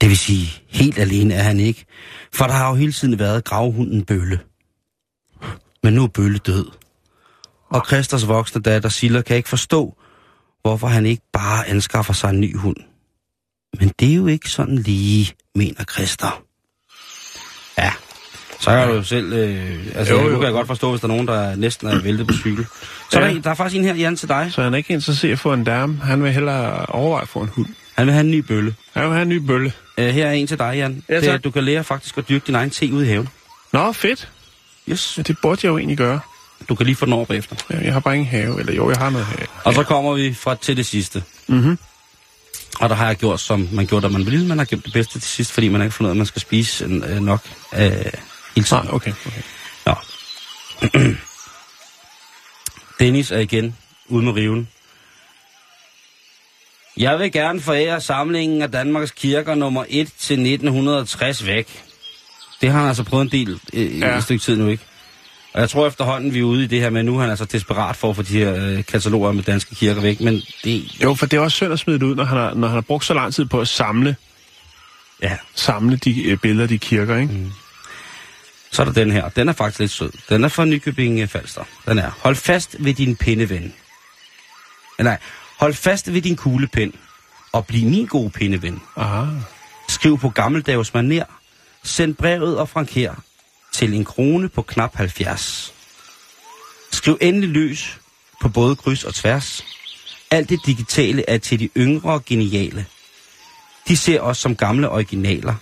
Det vil sige, helt alene er han ikke, for der har jo hele tiden været gravhunden Bølle. Men nu er Bølle død. Og Christers voksne datter Silla kan ikke forstå, hvorfor han ikke bare anskaffer sig en ny hund. Men det er jo ikke sådan lige, mener Christer. Ja, Så kan du jo selv... Øh, altså, Jo, jo, nu kan jeg godt forstå, hvis der er nogen, der næsten er væltet på cykel. Så Ja. der, er en- der er faktisk en her, Jan, til dig. Så han er ikke interesseret at få en dame. Han vil hellere overveje at få en hund. Han vil have en ny bølle. Han vil have en ny bølle. Uh, her er en til dig, Jan. Ja, det er, at du kan lære faktisk at dyrke din egen te ude i haven. Nå, fedt. Yes. Ja, det burde jeg jo egentlig gøre. Du kan lige få den over bagefter. Ja, Jeg har bare ingen have. Eller jo, jeg har noget have. Og så kommer vi fra til det sidste. Mhm. Og der har jeg gjort, som man gjorde, da man var lille. Man har gemt det bedste til sidst, fordi man har ikke fundet ud af, at man skal spise en, øh, nok øh, hele tiden. Nej, okay. okay. Nå. Dennis er igen ude med riven. Jeg vil gerne forære samlingen af Danmarks kirker nummer 1 til 1960 væk. Det har han altså prøvet en del øh, ja. Ja. et stykke tid nu, ikke? Og jeg tror efterhånden, vi er ude i det her med, nu er han altså desperat for at få de her øh, kataloger med danske kirker væk, men det... Jo, for det er også synd at smide det ud, når han har, når han har brugt så lang tid på at samle, Ja, samle de øh, billeder, de kirker, ikke? Mm. så er der den her. Den er faktisk lidt sød. Den er fra Nykøbing øh, Falster. Den er, hold fast ved din pindeven. Nej, hold fast ved din kuglepen og bliv min gode pindeven. Aha. Skriv på gammeldags maner. Send brevet og franker til en krone på knap 70. Skriv endelig løs på både kryds og tværs. Alt det digitale er til de yngre og geniale. De ser os som gamle originaler.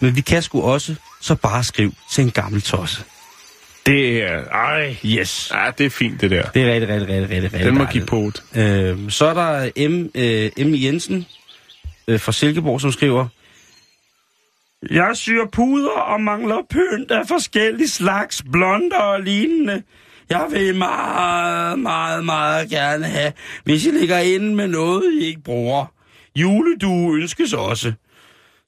Men vi kan sgu også, så bare skriv til en gammel tosse. Det er... Ej, Yes. ja, det er fint, det der. Det er rigtig, rigtig, rigtig, rigtig, rigtig Den må give på. Øh, så er der M, øh, M. Jensen øh, fra Silkeborg, som skriver, Jeg syr puder og mangler pynt af forskellige slags blonder og lignende. Jeg vil meget, meget, meget gerne have, hvis I ligger inde med noget, I ikke bruger. Juledue ønskes også.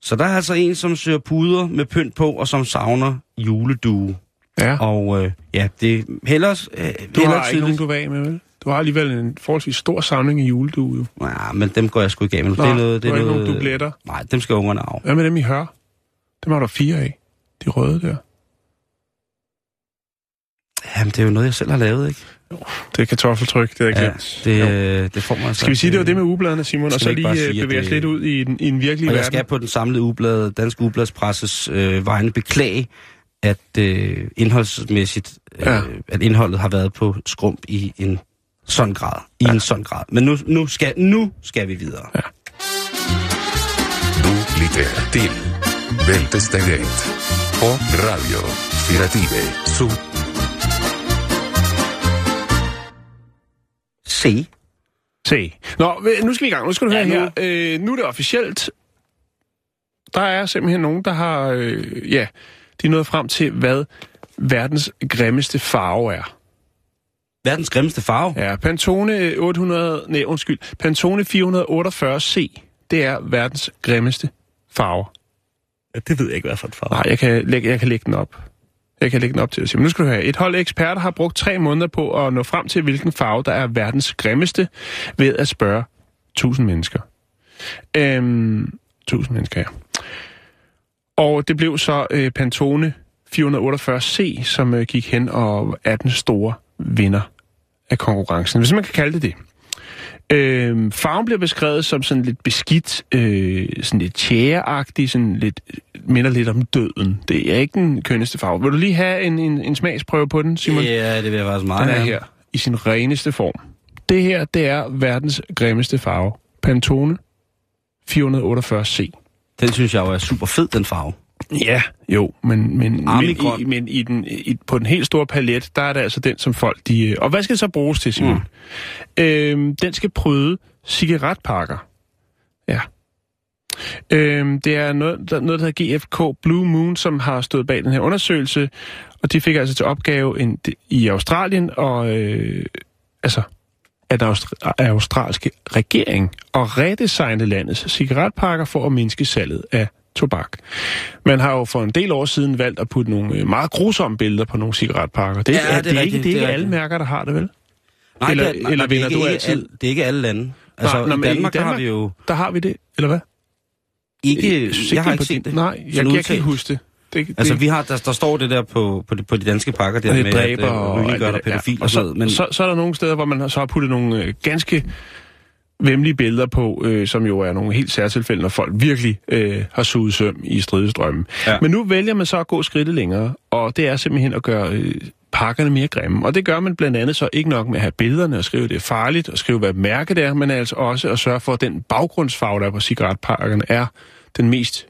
Så der er altså en, som syr puder med pynt på, og som savner juledue. Ja. Og øh, ja, det er hellere, øh, Du hellere har ikke nogen, du af med, vel? Du har alligevel en forholdsvis stor samling af juledue, jo. Ja, men dem går jeg sgu ikke af med. Nå, det er noget, det du er har ikke noget, nogen dubletter? Nej, dem skal ungerne af. Hvad med dem, I hører? Dem har der fire af. De røde der. Jamen, det er jo noget, jeg selv har lavet, ikke? Det er kartoffeltryk, det er ikke Ja, det, Jo. det får man altså Skal vi sige, det var det med ikke. ugebladene, Simon, og så lige øh, bevæge os lidt ud i den, i den virkelige Og jeg verden? skal på den samlede ugeblad, Danske Ugebladspresses øh, vegne beklage, at øh, indholdsmæssigt, øh, Ja. at indholdet har været på skrump i en sådan grad. I ja. en sådan grad. Men nu, nu, skal, nu skal vi videre. Ja. Du lytter til Bältesteget på Radio Firative Su Se. Se. Nå, ved- nu skal vi i gang. Nu skal du Ja, høre nu. her. Øh, nu er det officielt. Der er simpelthen nogen, der har... Øh, ja, de er nået frem til, hvad verdens grimmeste farve er. Verdens grimmeste farve. Ja, Pantone 800... Nej, undskyld. Pantone 448C. Det er verdens grimmeste farve. Det ved jeg ikke, hvad for en farve. Nej, jeg kan, lægge, jeg kan lægge den op. Jeg kan lægge den op til at sige. Men nu skal du høre. Et hold eksperter har brugt tre måneder på at nå frem til, hvilken farve, der er verdens grimmeste, ved at spørge 1000 mennesker. Øhm, 1000 mennesker, ja. Og det blev så øh, Pantone 448C, som øh, gik hen og er den store vinder af konkurrencen, hvis man kan kalde det det. Øh, farven bliver beskrevet som sådan lidt beskidt, øh, sådan lidt tjæreagtig, sådan lidt, minder lidt om døden. Det er ikke den kønneste farve. Vil du lige have en, en, en smagsprøve på den, Simon? Ja, det vil jeg faktisk meget Den er her, i sin reneste form. Det her, det er verdens grimmeste farve. Pantone 448C. Den synes jeg jo er super fed, den farve. Ja, jo, men, men, men, i, men i den, i, på den helt store palet, der er det altså den, som folk... De, øh, og hvad skal det så bruges til, Simon? Mm. Øhm, den skal bryde cigaretpakker. Ja. Øhm, det er noget, der, noget, der hedder GFK Blue Moon, som har stået bag den her undersøgelse, og de fik altså til opgave en, i Australien, og øh, altså af den austra- australske regering at redesigne landets cigaretpakker for at mindske salget af tobak. Man har jo for en del år siden valgt at putte nogle øh, meget grusomme billeder på nogle cigaretpakker. Det er, Ja, det er det er, ikke, det er det er ikke alle mærker, der har det, vel? Nej, Eller- det, er- nej, eller nej, det er ikke, du altid? Alle, det er ikke alle lande. Altså, Nej, nå, i, men i Danmark, har Danmark- vi jo Der har vi det, eller hvad? ikke... Jeg, synes jeg har det ikke set det. Nej, jeg, sådan jeg kan ikke huske det. det, det Altså, vi har, der, der står det der på, på, de, på de danske pakker, der og med, det dræber at øh, og gør det der. pædofil Ja. og sådan noget. Men så, så er der nogle steder, hvor man så har puttet nogle øh, ganske vemmelige billeder på, øh, som jo er nogle helt særtilfælde, når folk virkelig øh, har suget søm i stridestrømmen. Ja. Men nu vælger man så at gå skridtet længere, og det er simpelthen at gøre øh, pakkerne mere grimme. Og det gør man blandt andet så ikke nok med at have billederne og skrive, det er farligt, og skrive, hvad mærke det er, men altså også at sørge for, at den baggrundsfarve, der er på cigaretpakkerne, er den mest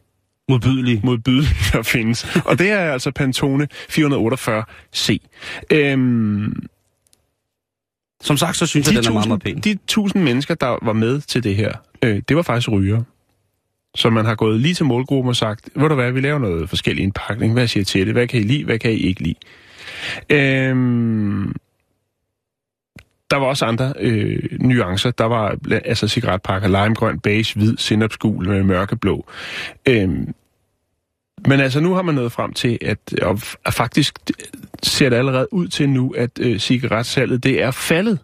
Modbydelige. modbydelige, der findes. Og det er altså Pantone 448C. Øhm, Som sagt, så synes jeg, den er meget, meget pæn. de tusind mennesker, der var med til det her, øh, det var faktisk ryger. Så man har gået lige til målgruppen og sagt, ved du hvad, vi laver noget forskellig indpakning. Hvad siger I til det? Hvad kan I lide? Hvad kan I ikke lide? Øhm, der var også andre øh, nuancer. Der var altså cigaretpakker, limegrøn, beige, hvid, sindopsgul med mørkeblå. Øhm, men altså, nu har man nået frem til, at, og faktisk ser det allerede ud til nu, at øh, cigaretsalget det er faldet,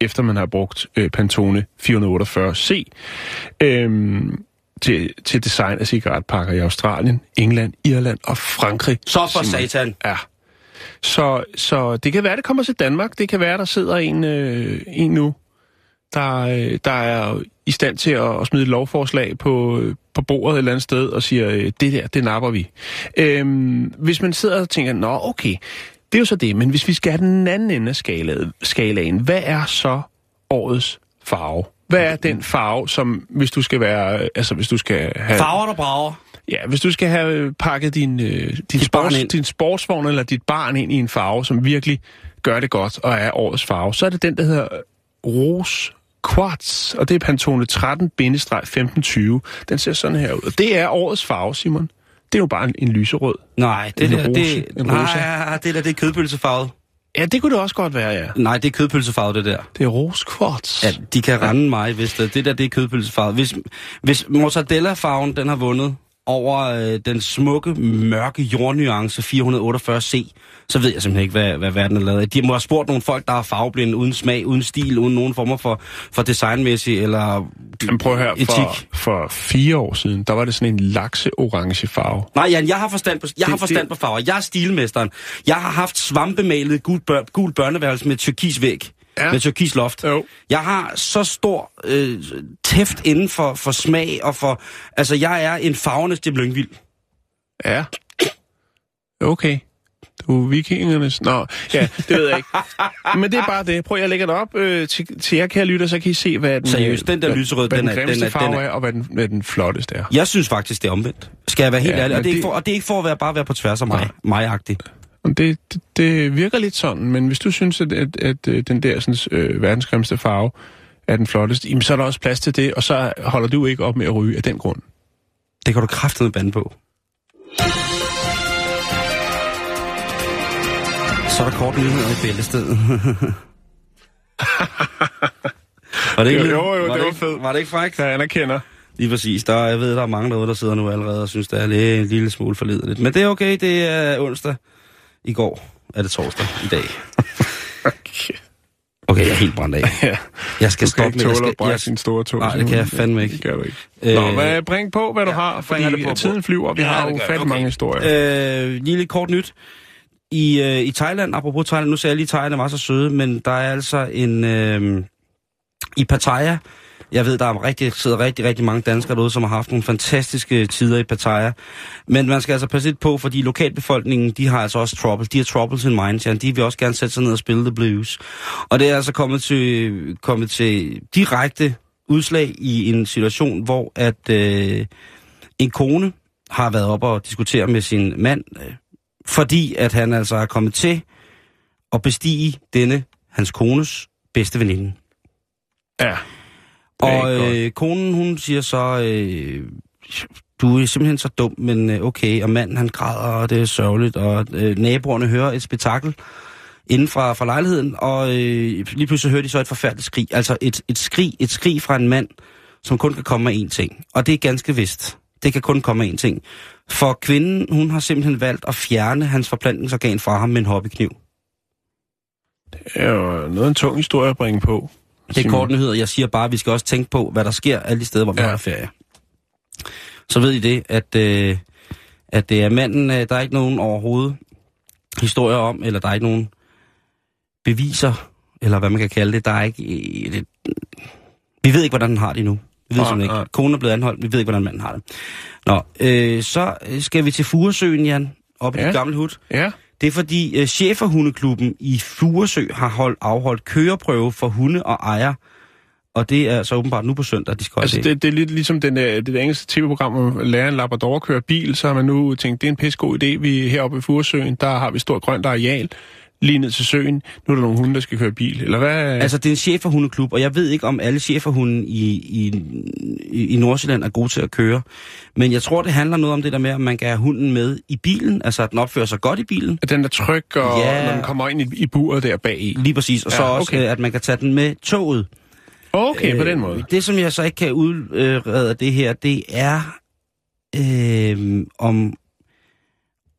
efter man har brugt øh, Pantone 448C øhm, til, til design af cigaretpakker i Australien, England, Irland og Frankrig. Så for satan. Ja. Så, så det kan være, det kommer til Danmark. Det kan være, der sidder en, øh, en nu, der, øh, der er i stand til at, at smide et lovforslag på, øh, på bordet et eller andet sted og siger, øh, det der, det napper vi. Øhm, hvis man sidder og tænker, nå okay, det er jo så det, men hvis vi skal have den anden ende af skalaen, skalaen hvad er så årets farve? Hvad er den farve, som hvis du skal være, altså hvis du skal have... Farver, der brager. Ja, hvis du skal have pakket din, øh, din, sports, din sportsvogn eller dit barn ind i en farve, som virkelig gør det godt og er årets farve, så er det den, der hedder Rose Quartz, og det er Pantone 13-1520. Den ser sådan her ud. Og det er årets farve, Simon. Det er jo bare en, en lyserød. Nej, det En der, rose. det, En nej, rosa. det der, det er kødpølsefarvet. Ja, det kunne det også godt være, ja. Nej, det er kødpølsefarvet, det der. Det er Rose Quartz. Ja, de kan rende mig, hvis det, det der, det er kødpølsefarvet. Hvis, hvis mozzarella-farven, den har vundet over øh, den smukke, mørke jordnuance 448C, så ved jeg simpelthen ikke, hvad, hvad verden er lavet af. De må have spurgt nogle folk, der er farveblinde, uden smag, uden stil, uden nogen former for, for designmæssig eller Men prøv her, etik. for, for fire år siden, der var det sådan en lakse-orange farve. Nej, Jan, jeg har forstand på, jeg har Det- forstand det- på farver. Jeg er stilmesteren. Jeg har haft svampemalet gul, bør, gul børneværelse med turkis væg. Ja. Med turkis loft. Jo. Jeg har så stor øh, tæft inden for, for smag og for... Altså, jeg er en farvenes Lyngvild. Ja. Okay. Du er vikingernes... Nå, ja, det ved jeg ikke. Men det er bare det. Prøv, jeg lægger det op øh, til, til jer, kære lytter, så kan I se, hvad den, Seriøst, den der hvad, lyserød, hvad den den, er- den den er- farve den er, er- og hvad den, hvad den flotteste er. Jeg synes faktisk, det er omvendt. Skal jeg være helt Ja, ærlig? Og det, er ikke for, og det er ikke for at være, bare være på tværs af mig. Mig-agtigt. Og Det, det, det virker lidt sådan, men hvis du synes, at, at, at øh, den der sådan, øh, verdensgrimste farve er den flotteste, jamen, så er der også plads til det, og så holder du ikke op med at ryge af den grund. Det kan du kraftedeme bande på. Så er der kort nyheder i bæltestedet. var det ikke, Jo, jo, jo, var det var ikke, fedt. Var det ikke frækt? Jeg anerkender. Lige præcis. Der, jeg ved, der er mange derude, der sidder nu allerede og synes, det er lidt, en lille smule forledeligt. Men det er okay, det er onsdag. I går er det torsdag i dag. Okay. Okay, jeg er helt brændt af. Ja. Jeg skal Du stoppe ikke med... Jeg tåle skal, at sin store tog. Nej, det kan jeg fandme ikke. Det gør du ikke. Øh, Nå, hvad, bring på, hvad du ja, har, fordi det på. tiden flyver, og vi Ja, har jo gør jeg. fat Okay. mange historier. Øh, lige lidt kort nyt. I, øh, I Thailand, apropos Thailand, nu sagde jeg lige, at Thailand var så søde, men der er altså en... Øh, I Pattaya, jeg ved, der er rigtig, sidder rigtig, rigtig mange danskere derude, som har haft nogle fantastiske tider i Pattaya. Men man skal altså passe lidt på, fordi lokalbefolkningen, de har altså også trouble. De har troubles in mind, ja. De vil også gerne sætte sig ned og spille the blues. Og det er altså kommet til, kommet til direkte udslag i en situation, hvor at øh, en kone har været op og diskutere med sin mand, øh, fordi at han altså er kommet til at bestige denne, hans kones, bedste veninde. Ja. Og øh, konen, hun siger så, øh, du er simpelthen så dum, men øh, okay, og manden han græder, og det er sørgeligt, og øh, naboerne hører et spektakel inden fra, fra lejligheden, og øh, lige pludselig hører de så et forfærdeligt skrig. Altså et, et skrig, et skrig fra en mand, som kun kan komme af én ting. Og det er ganske vist. Det kan kun komme af én ting. For kvinden, hun har simpelthen valgt at fjerne hans forplantningsorgan fra ham med en hobbykniv. Det er jo noget en tung historie at bringe på. Det er kort nyheder. Jeg siger bare, at vi skal også tænke på, hvad der sker alle de steder, hvor vi Ja. har ferie. Så ved I det, at, øh, at det er manden, øh, der er ikke nogen overhovedet historier om, eller der er ikke nogen beviser, eller hvad man kan kalde det. Der er ikke... Øh, det, Vi ved ikke, hvordan han har det endnu. Vi ved simpelthen ikke. Konen er blevet anholdt, vi ved ikke, hvordan manden har det. Nå, øh, så skal vi til Furesøen, Jan, op i Ja. ja. gamle hud. Ja. Det er fordi øh, cheferhundeklubben i Furesø har holdt, afholdt køreprøve for hunde og ejer. Og det er så åbenbart nu på søndag, de skal Altså, det. det, det er lidt ligesom den, det der engelske tv-program, man lærer en labrador at køre bil, så har man nu tænkt, det er en pissegod idé. Vi heroppe i Furesøen, der har vi stort grønt areal lige ned til søen. Nu er der nogle hunde, der skal køre bil. Eller hvad? Altså, det er en cheferhundeklub, og jeg ved ikke, om alle cheferhunde i, i, i, i Nordsjælland er gode til at køre. Men jeg tror, det handler noget om det der med, at man kan have hunden med i bilen, altså at den opfører sig godt i bilen. At den er tryg, og Ja. når den kommer ind i, i buret der bag i. Lige præcis, og Ja, så også, okay. øh, at man kan tage den med toget. Okay, på den måde. Øh, Det, som jeg så ikke kan udrede af det her, det er, øh, om,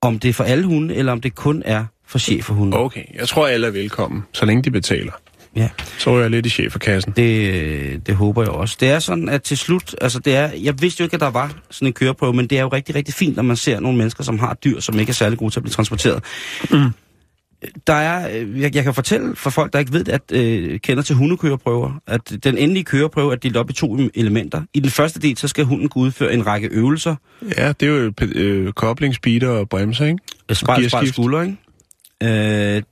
om det er for alle hunde, eller om det kun er for cheferhunde. Okay, jeg tror, alle er velkommen, så længe de betaler. Ja. Så er jeg lidt i cheferkassen. Det, det håber jeg også. Det er sådan, at til slut, altså det er, jeg vidste jo ikke, at der var sådan en køreprøve, men det er jo rigtig, rigtig fint, når man ser nogle mennesker, som har dyr, som ikke er særlig gode til at blive transporteret. Mm. Der er, øh, jeg, jeg kan fortælle for folk, der ikke ved at øh, kender til hundekøreprøver, at den endelige køreprøve er delt op i to elementer. I den første del, så skal hunden kunne udføre en række øvelser, Ja, det er jo øh, kobling, speeder og bremser, ikke? spejl, spejl, Gearskift. skulder, ikke? Øh,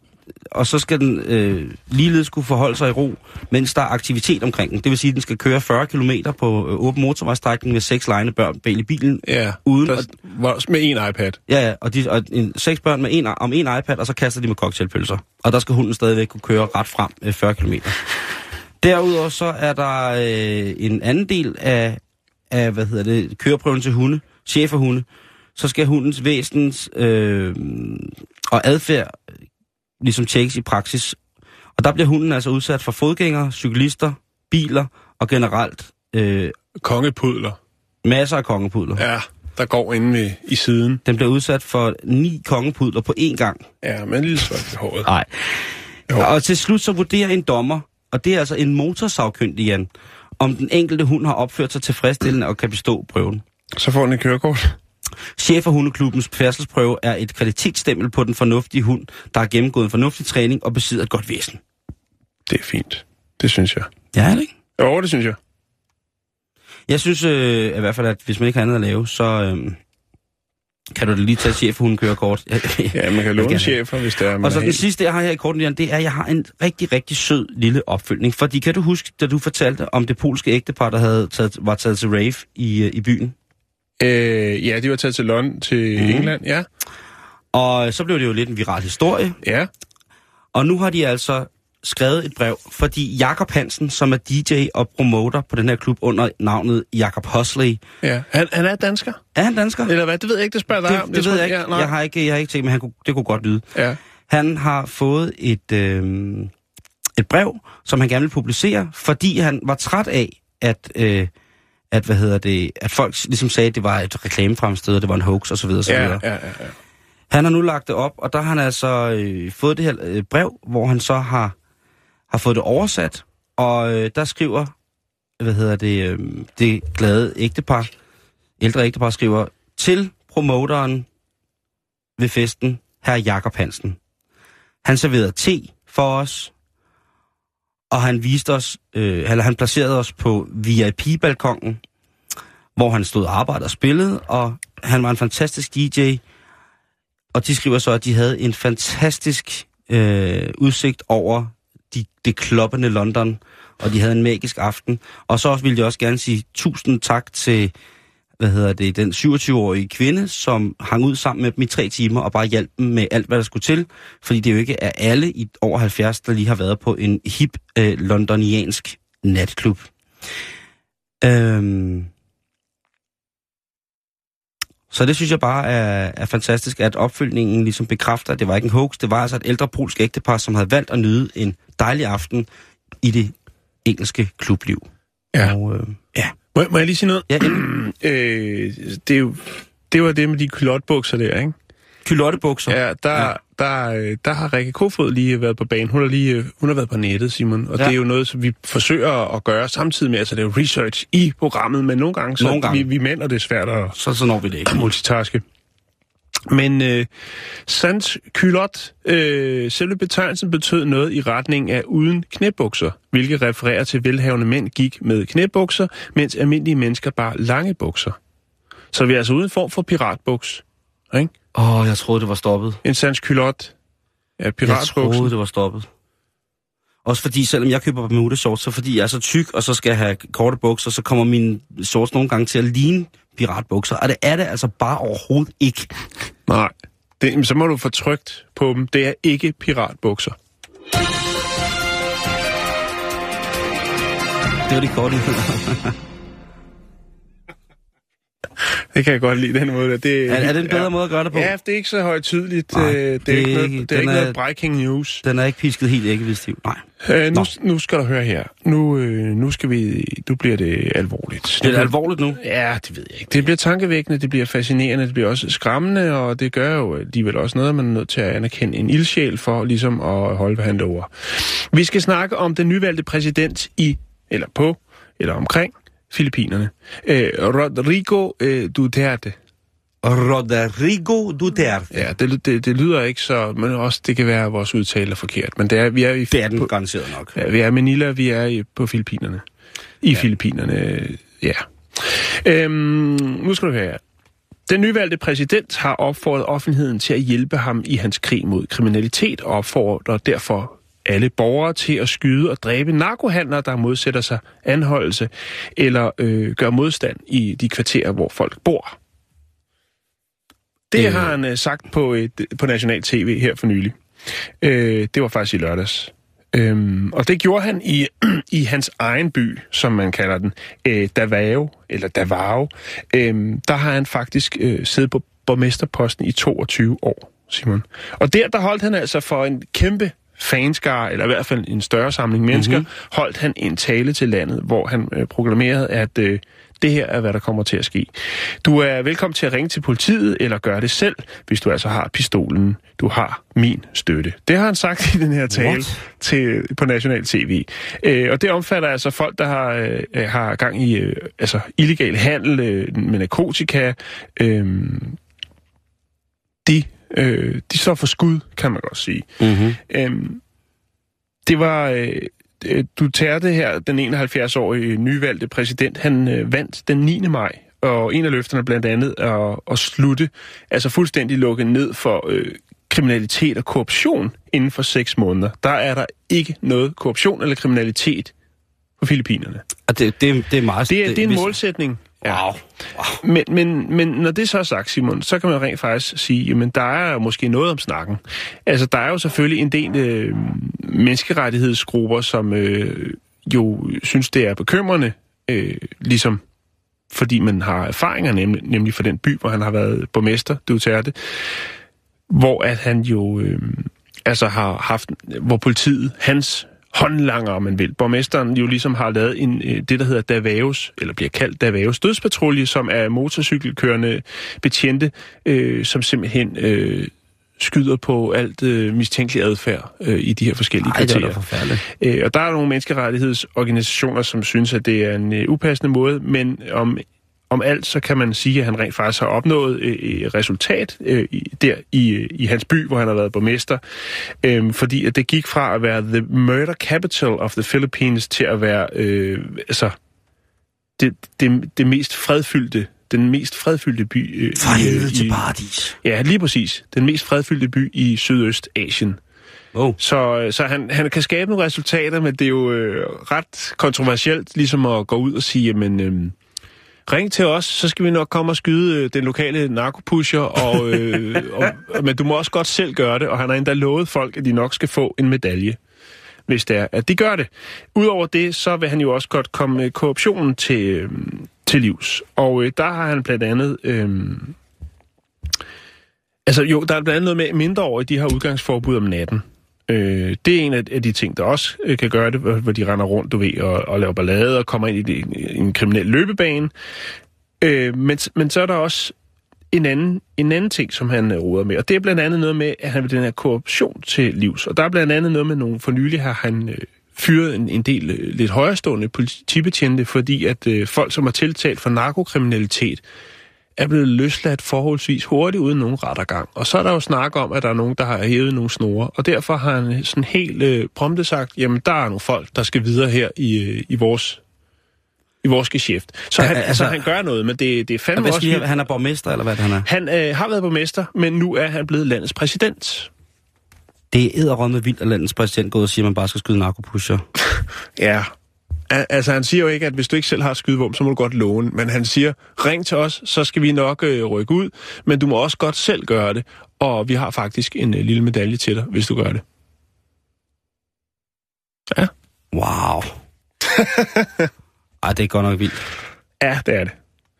og så skal den øh, ligeledes kunne forholde sig i ro, mens der er aktivitet omkring den. Det vil sige, at den skal køre 40 km på øh, åben motorvejstrækning med seks lejende børn bag i bilen. Ja, Uden der, at- med en iPad. Ja, ja, og, de, og en, seks børn med en, om en iPad, og så kaster de med cocktailpølser. Og der skal hunden stadigvæk kunne køre ret frem øh, 40 km. Derudover så er der øh, en anden del af, af, hvad hedder det, køreprøven til hunde, cheferhunde. Så skal hundens væsens øh, og adfærd øh, ligesom tjekkes i praksis. Og der bliver hunden altså udsat for fodgængere, cyklister, biler og generelt øh, Kongepudler. masser af kongepudler. Ja. Der går inde med, i siden. Den bliver udsat for ni kongepudler på én gang. Ja, med en lille svart i håret. Nej. Og til slut så vurderer en dommer, og det er altså en motorsagkyndig, Jan, om den enkelte hund har opført sig tilfredsstillende og kan bestå prøven. Så får den et kørekort. Chef for hundeklubbens færdselsprøve er et kvalitetsstempel på den fornuftige hund, der har gennemgået en fornuftig træning og besidder et godt væsen. Det er fint. Det synes jeg. Ja, er det ikke? Jo, det synes jeg. Jeg synes øh, i hvert fald, at hvis man ikke har andet at lave, så øh, kan du da lige tage chef for hundekørekort. Ja, man kan låne chefer, hvis det er, Og så den helt- sidste, jeg har her i korten, det er, at jeg har en rigtig, rigtig sød lille opfølgning. Fordi kan du huske, da du fortalte om det polske ægtepar, der havde taget, var taget til rave i, øh, i byen? Øh, ja, de var taget til London, til mm. England, ja. Og så blev det jo lidt en viral historie. Ja, Og nu har de altså skrevet et brev, fordi Jakob Hansen, som er DJ og promoter på den her klub under navnet Jakob Husley, ja. Han, han er dansker? er han dansker? Eller hvad? Det ved jeg ikke, det spørger dig det, om. det ved tror- jeg ikke. Ja, nej. jeg, har ikke jeg har ikke tænkt, men han kunne, det kunne godt lyde. Ja. Han har fået et, øh, et brev, som han gerne vil publicere, fordi han var træt af, at, øh, at, hvad hedder det, at folk ligesom sagde, at det var et reklamefremsted, og det var en hoax osv. osv. Ja, ja, ja, ja. Han har nu lagt det op, og der har han altså øh, fået det her øh, brev, hvor han så har, har fået det oversat, og øh, der skriver, hvad hedder det, øh, det glade ægtepar, ældre ægtepar skriver, til promoteren ved festen, herr Jakob Hansen. Han serverede te for os, og han viste os, øh, eller han placerede os på VIP-balkongen, hvor han stod og arbejdede og spillede, og han var en fantastisk DJ, og de skriver så, at de havde en fantastisk øh, udsigt over de, det kloppende London, og de havde en magisk aften. Og så ville jeg også gerne sige tusind tak til hvad hedder det, den 27-årige kvinde, som hang ud sammen med dem i tre timer og bare hjalp dem med alt, hvad der skulle til. Fordi det jo ikke er alle i over 70, der lige har været på en hip øh, londoniansk natklub. Øhm, så det synes jeg bare er, er fantastisk, at opfølgningen ligesom bekræfter, at det var ikke en hoax. Det var altså et ældre polsk ægtepar, som havde valgt at nyde en dejlig aften i det engelske klubliv. Ja. Og, øh, ja. Må, må jeg lige sige noget? Ja, øh, det, er jo, det var det med de kulotbukser der, ikke? Kylottebukser. Ja, der, Ja. Der, øh, der har Rikke Kofod lige været på banen. Hun har lige øh, hun har været på nettet, Simon. Og Ja. det er jo noget, som vi forsøger at gøre samtidig med, altså det er jo research i programmet, men nogle gange, så Nogle gange. Vi, vi mænd, og det er svært at Så, så når vi det ikke. multitaske. Men øh, sans culotte, øh, selve betegnelsen betød noget i retning af uden knæbukser, hvilket refererer til velhavende mænd gik med knæbukser, mens almindelige mennesker bare lange bukser. Så vi er altså uden form for piratbuks. Ikke? Åh, oh, jeg troede, det var stoppet. En sans culotte Jeg piratbuksen. troede, det var stoppet. Også fordi, selvom jeg køber Bermuda shorts, så fordi jeg er så tyk, og så skal jeg have korte bukser, så kommer mine shorts nogle gange til at ligne piratbukser. Og det er det altså bare overhovedet ikke. Nej, det, så må du få trygt på dem. Det er ikke piratbukser. Det var de korte. Det kan jeg godt lide, den måde. der. Det, Er, er det en bedre ja. måde at gøre det på? Ja, det er ikke så højtidligt. Nej, Nej, det, er det er ikke noget, det er ikke noget breaking news. Den er ikke pisket helt æggevidstiv. Nej. Øh, nu, nu skal du høre her. Nu, øh, nu skal vi... Nu bliver det alvorligt. Det er det alvorligt nu. Ja, det ved jeg ikke. Det bliver tankevækkende, det bliver fascinerende, det bliver også skræmmende, og det gør jo alligevel også noget, at man er nødt til at anerkende en ildsjæl for ligesom at holde, hvad han lover. Vi skal snakke om den nyvalgte præsident i, eller på, eller omkring Filippinerne. Øh, Rodrigo øh, Duterte. Rodrigo Duterte. Ja, det, det, det lyder ikke så, men også det kan være, at vores udtale er forkert. Men det er, vi er i, Det er den på, garanteret nok. ja, vi er i Manila, vi er i, på Filippinerne. I ja. Filippinerne, ja. Øhm, nu skal du høre her. Den nyvalgte præsident har opfordret offentligheden til at hjælpe ham i hans krig mod kriminalitet og opfordrer derfor alle borgere til at skyde og dræbe narkohandlere, der modsætter sig anholdelse eller øh, gør modstand i de kvarterer, hvor folk bor. Det Øh. har han øh, sagt på, et, på National TV her for nylig. Øh, det var faktisk i lørdags. Øhm, og det gjorde han i, i hans egen by, som man kalder den, øh, Davao, eller Davao. Øhm, der har han faktisk øh, siddet på borgmesterposten i 22 år, Simon. Og der, der holdt han altså for en kæmpe fanskare, eller i hvert fald en større samling mennesker, Mhm. mm-hmm. holdt han en tale til landet, hvor han øh, proklamerede, at øh, det her er, hvad der kommer til at ske. Du er velkommen til at ringe til politiet, eller gøre det selv, hvis du altså har pistolen. Du har min støtte. Det har han sagt i den her tale What? til, på National TV. Øh, og det omfatter altså folk, der har, øh, har gang i øh, altså illegal handel øh, med narkotika. Øh, de, øh, de står for skud, kan man godt sige. Mm-hmm. Øhm, det var øh, øh, Duterte her, den 71-årige nyvalgte præsident, han øh, vandt den 9. maj, og en af løfterne blandt andet at, at slutte, altså fuldstændig lukke ned for øh, kriminalitet og korruption inden for seks måneder. Der er der ikke noget korruption eller kriminalitet på Filippinerne. Og det, det, det er meget... Det er, det er en hvis- målsætning. Wow. Men, men, men når det så er sagt, Simon, så kan man rent faktisk sige, jamen der er måske noget om snakken. Altså der er jo selvfølgelig en del øh, menneskerettighedsgrupper, som øh, jo synes, det er bekymrende, øh, ligesom fordi man har erfaringer, nemlig, nemlig for den by, hvor han har været borgmester, Duterte, hvor at han jo øh, altså har haft, hvor politiet, hans håndlanger, om man vil. Borgmesteren jo ligesom har lavet en, øh, det, der hedder Davaos, eller bliver kaldt Davaos dødspatrulje, som er motorcykelkørende betjente, øh, som simpelthen øh, skyder på alt øh, mistænkelig adfærd øh, i de her forskellige Ej, det er. Øh, og der er nogle menneskerettighedsorganisationer, som synes, at det er en øh, upassende måde, men om, om alt, så kan man sige, at han rent faktisk har opnået øh, et resultat øh, der i, i hans by, hvor han har været borgmester. Øh, fordi at det gik fra at være the murder capital of the Philippines til at være øh, altså, det, det, det mest fredfyldte den mest fredfyldte by øh, Fra i, øh, helvede til i, paradis. Ja, lige præcis. Den mest fredfyldte by i Sydøstasien. Oh. Så, så han, han kan skabe nogle resultater, men det er jo øh, ret kontroversielt ligesom at gå ud og sige, jamen, øh, ring til os, så skal vi nok komme og skyde øh, den lokale narkopusher, og, øh, og, men du må også godt selv gøre det, og han har endda lovet folk, at de nok skal få en medalje hvis det er, at de gør det. Udover det, så vil han jo også godt komme øh, korruptionen til, øh, til livs. Og øh, der har han blandt andet... Øh, altså jo, der er blandt andet noget med mindre over, de har udgangsforbud om natten. Øh, det er en af, de ting, der også øh, kan gøre det, hvor, hvor de render rundt, du ved, og, og laver ballade og kommer ind i, det, i en kriminel løbebane. Øh, men, men så er der også en anden, en anden ting, som han øh, roder med, og det er blandt andet noget med, at han vil den her korruption til livs. Og der er blandt andet noget med nogle, for nylig har han øh, fyret en, en del øh, lidt højrestående politibetjente, fordi at øh, folk, som er tiltalt for narkokriminalitet, er blevet løsladt forholdsvis hurtigt uden nogen rettergang. Og så er der jo snak om, at der er nogen, der har hævet nogle snore, og derfor har han sådan helt øh, prompte sagt, jamen der er nogle folk, der skal videre her i, øh, i vores i vores geschæft. Så han, altså- altså, han gør noget, men det, det er fandme Hvad også... vildt. han er borgmester, eller hvad det, han er? Han øh, har været borgmester, men nu er han blevet landets præsident. Det er edderrømme vildt, at landets præsident går ud og siger, at man bare skal skyde narkopusher. Ja. Al- Altså, han siger jo ikke, at hvis du ikke selv har skydevåben, så må du godt låne. Men han siger, ring til os, så skal vi nok øh, rykke ud. Men du må også godt selv gøre det. Og vi har faktisk en øh, lille medalje til dig, hvis du gør det. Wow. Ej, det er godt nok vildt. Ja, det er det.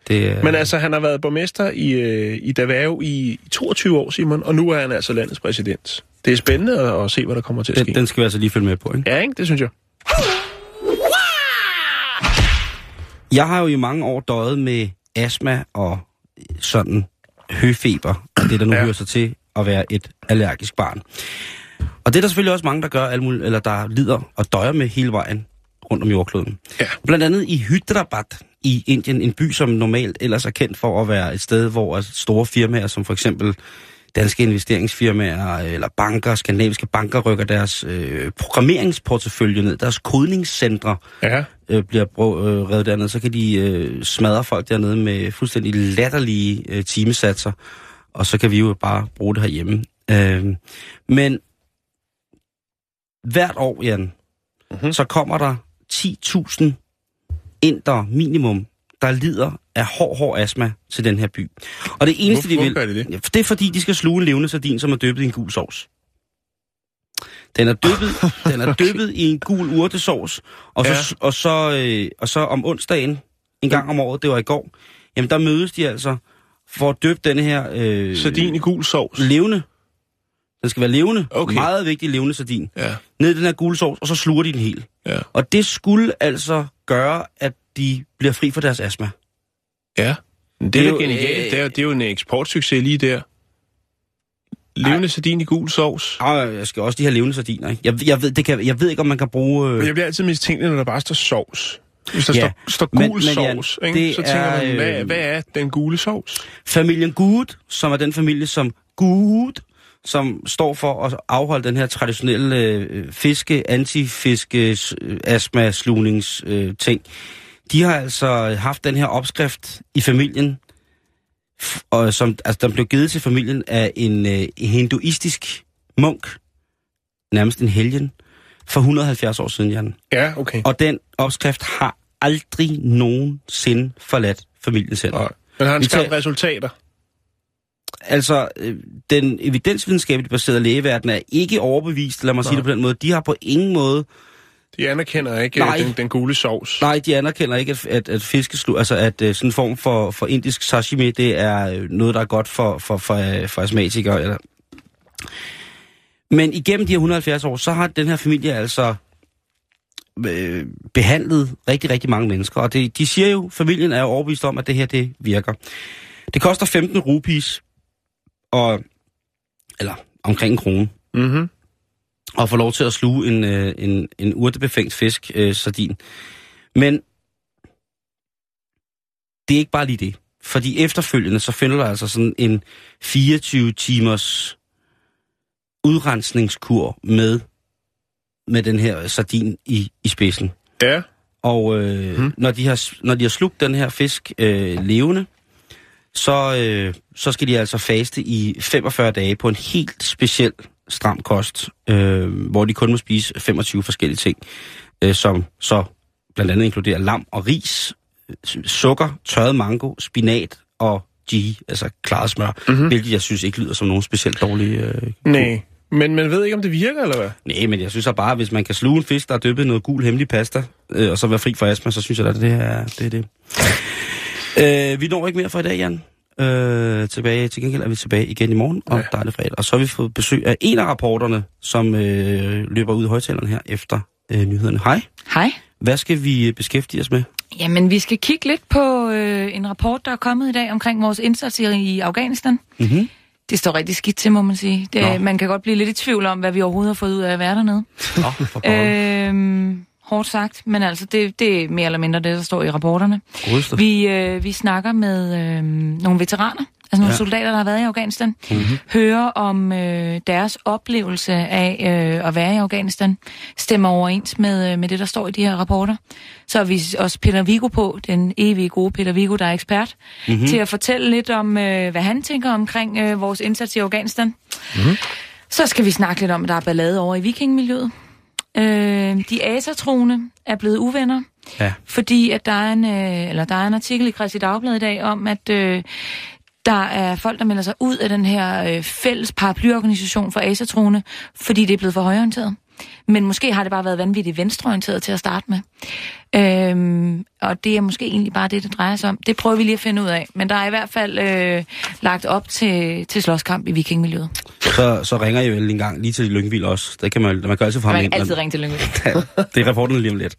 Det, er- Men altså, han har været borgmester i, øh, i Davao i 22 år, Simon, og nu er han altså landets præsident. Det er spændende at, at se, hvad der kommer til at ske. den, den skal vi altså lige følge med på, ikke? Ja, ikke? Det synes jeg. Jeg har jo i mange år døjet med astma og sådan høfeber, og det der nu ja. Hører sig til at være et allergisk barn. Og det er der selvfølgelig også mange, der gør, alle mulige, eller der lider og døjer med hele vejen rundt om jordkloden. Ja. Blandt andet i Hyderabad i Indien, en by, som normalt ellers er kendt for at være et sted, hvor store firmaer, som for eksempel danske investeringsfirmaer eller banker, skandinaviske banker, rykker deres øh, programmeringsportefølje ned, deres kodningscentre Ja. øh, bliver brug, øh, revet dernede, så kan de øh, smadre folk dernede med fuldstændig latterlige øh, timesatser, og så kan vi jo bare bruge det herhjemme. Øh, men hvert år, Jan, mm-hmm. så kommer der 10.000 inder minimum, der lider af hård, hård astma til den her by. Og det eneste, Hvorfor de vil... de det? Det er fordi, de skal sluge en levende sardin, som er dyppet i en gul sovs. Den er dyppet, den er dyppet i en gul urtesovs, og så, Ja. og, så, øh, og så om onsdagen, en gang om året, det var i går, jamen der mødes de altså for at dyppe denne her øh, Sardin i gul sovs. levende. Den skal være levende. Okay. Meget vigtig levende sardin. Ja. Ned i den her gule sovs, og så sluger de den helt. Ja. Og det skulle altså gøre, at de bliver fri for deres astma. Ja. Men det, Det er jo genialt. øh, Det er, det er jo en eksportsucces lige der. Levende sardin i gul sovs. Og jeg skal også de her levende sardiner. Ikke? Jeg, jeg, ved, det kan, jeg ved ikke, om man kan bruge... Øh, Men jeg bliver altid mistænkelig, når der bare står sovs. Hvis der Ja, står, står men- gul men Jan, sovs, ikke? det så tænker er, man, hvad, øh, hvad er den gule sovs? Familien Good, som er den familie, som Good, som står for at afholde den her traditionelle øh, fiske, antifiske, øh, astma, slugnings øh, ting. De har altså haft den her opskrift i familien, og som altså, den blev givet til familien af en øh, hinduistisk munk, nærmest en helgen, for 170 år siden, Jan. Ja, okay. Og den opskrift har aldrig nogensinde forladt familiens hænder. Nej. Men har han skabt resultater? Altså, øh, den evidensvidenskabeligt baserede lægeverden er ikke overbevist, lad mig sige det på den måde. De har på ingen måde, De anerkender ikke Nej. øh, den, den gule sovs. nej, de anerkender ikke, at, at, at fiskeslu, altså at øh, sådan en form for, for indisk sashimi, det er øh, noget, der er godt for, for, for, for astmatikere. Eller. Men igennem de her 170 år, så har den her familie altså øh, behandlet rigtig, rigtig mange mennesker. Og det, de siger jo, familien er overbevist om, at det her, det virker. Det koster 15 rupees, og, eller omkring en krone, Mm-hmm. Og få lov til at sluge en, øh, en, en urtebefængt fisk, øh, sardin. Men det er ikke bare lige det. Fordi efterfølgende, så finder der altså sådan en 24 timers udrensningskur med, med den her sardin i, i spidsen. Ja. Og øh, hmm. når, de har, når de har slugt den her fisk øh, levende, så, øh, så skal de altså faste i 45 dage på en helt speciel stram kost, øh, hvor de kun må spise 25 forskellige ting, øh, som så blandt andet inkluderer lam og ris, sukker, tørret mango, spinat og ghee, altså klaret smør, mm-hmm. hvilket jeg synes ikke lyder som nogen specielt dårlig... Øh, Nej. Men man ved ikke, om det virker, eller hvad? Nej, men jeg synes så bare, at hvis man kan sluge en fisk, der er dyppet i noget gul hemmelig pasta, øh, og så være fri for astma, så synes jeg, at det er det. Er det. Øh, vi når ikke mere for i dag, Jan. Øh, tilbage, til gengæld er vi tilbage igen i morgen, og ja. der er det fredag. Og så har vi fået besøg af en af rapporterne, som øh, løber ud i højtalerne her efter øh, nyhederne. Hej. Hej. Hvad skal vi øh, beskæftige os med? Jamen, vi skal kigge lidt på øh, en rapport, der er kommet i dag omkring vores indsats i, i Afghanistan. Mm-hmm. Det står rigtig skidt til, må man sige. Nå. Det, man kan godt blive lidt i tvivl om, hvad vi overhovedet har fået ud af at være dernede. Nå, for pokker. Øhm, hårdt sagt, men altså det, det er mere eller mindre det, der står i rapporterne. Godeste. Vi, øh, vi snakker med øh, nogle veteraner, altså nogle Ja. soldater, der har været i Afghanistan, Mhm. mm-hmm. hører om øh, deres oplevelse af øh, at være i Afghanistan, stemmer overens med, øh, med det, der står i de her rapporter. Så har vi også Peter Vigo på, den evige gode Peter Vigo, der er ekspert, Mhm. mm-hmm. til at fortælle lidt om, øh, hvad han tænker omkring øh, vores indsats i Afghanistan. Mm-hmm. Så skal vi snakke lidt om, at der er ballade over i vikingmiljøet. Øh, de asertroende er blevet uvenner, Ja. fordi at der er en, øh, eller der er en artikel i Kristi Dagblad i dag om, at øh, der er folk, der melder sig ud af den her øh, fælles paraplyorganisation for asertroende, fordi det er blevet for højorienteret. Men måske har det bare været vanvittigt venstreorienteret til at starte med. Øhm, og det er måske egentlig bare det, det drejer sig om. Det prøver vi lige at finde ud af. Men der er i hvert fald øh, lagt op til, til slåskamp i vikingmiljøet. Så, så ringer jeg jo en gang lige til Lyngvild også. Det kan man, man kan altid få ham Man kan altid ringe til Lyngvild. det er rapporten lige om lidt.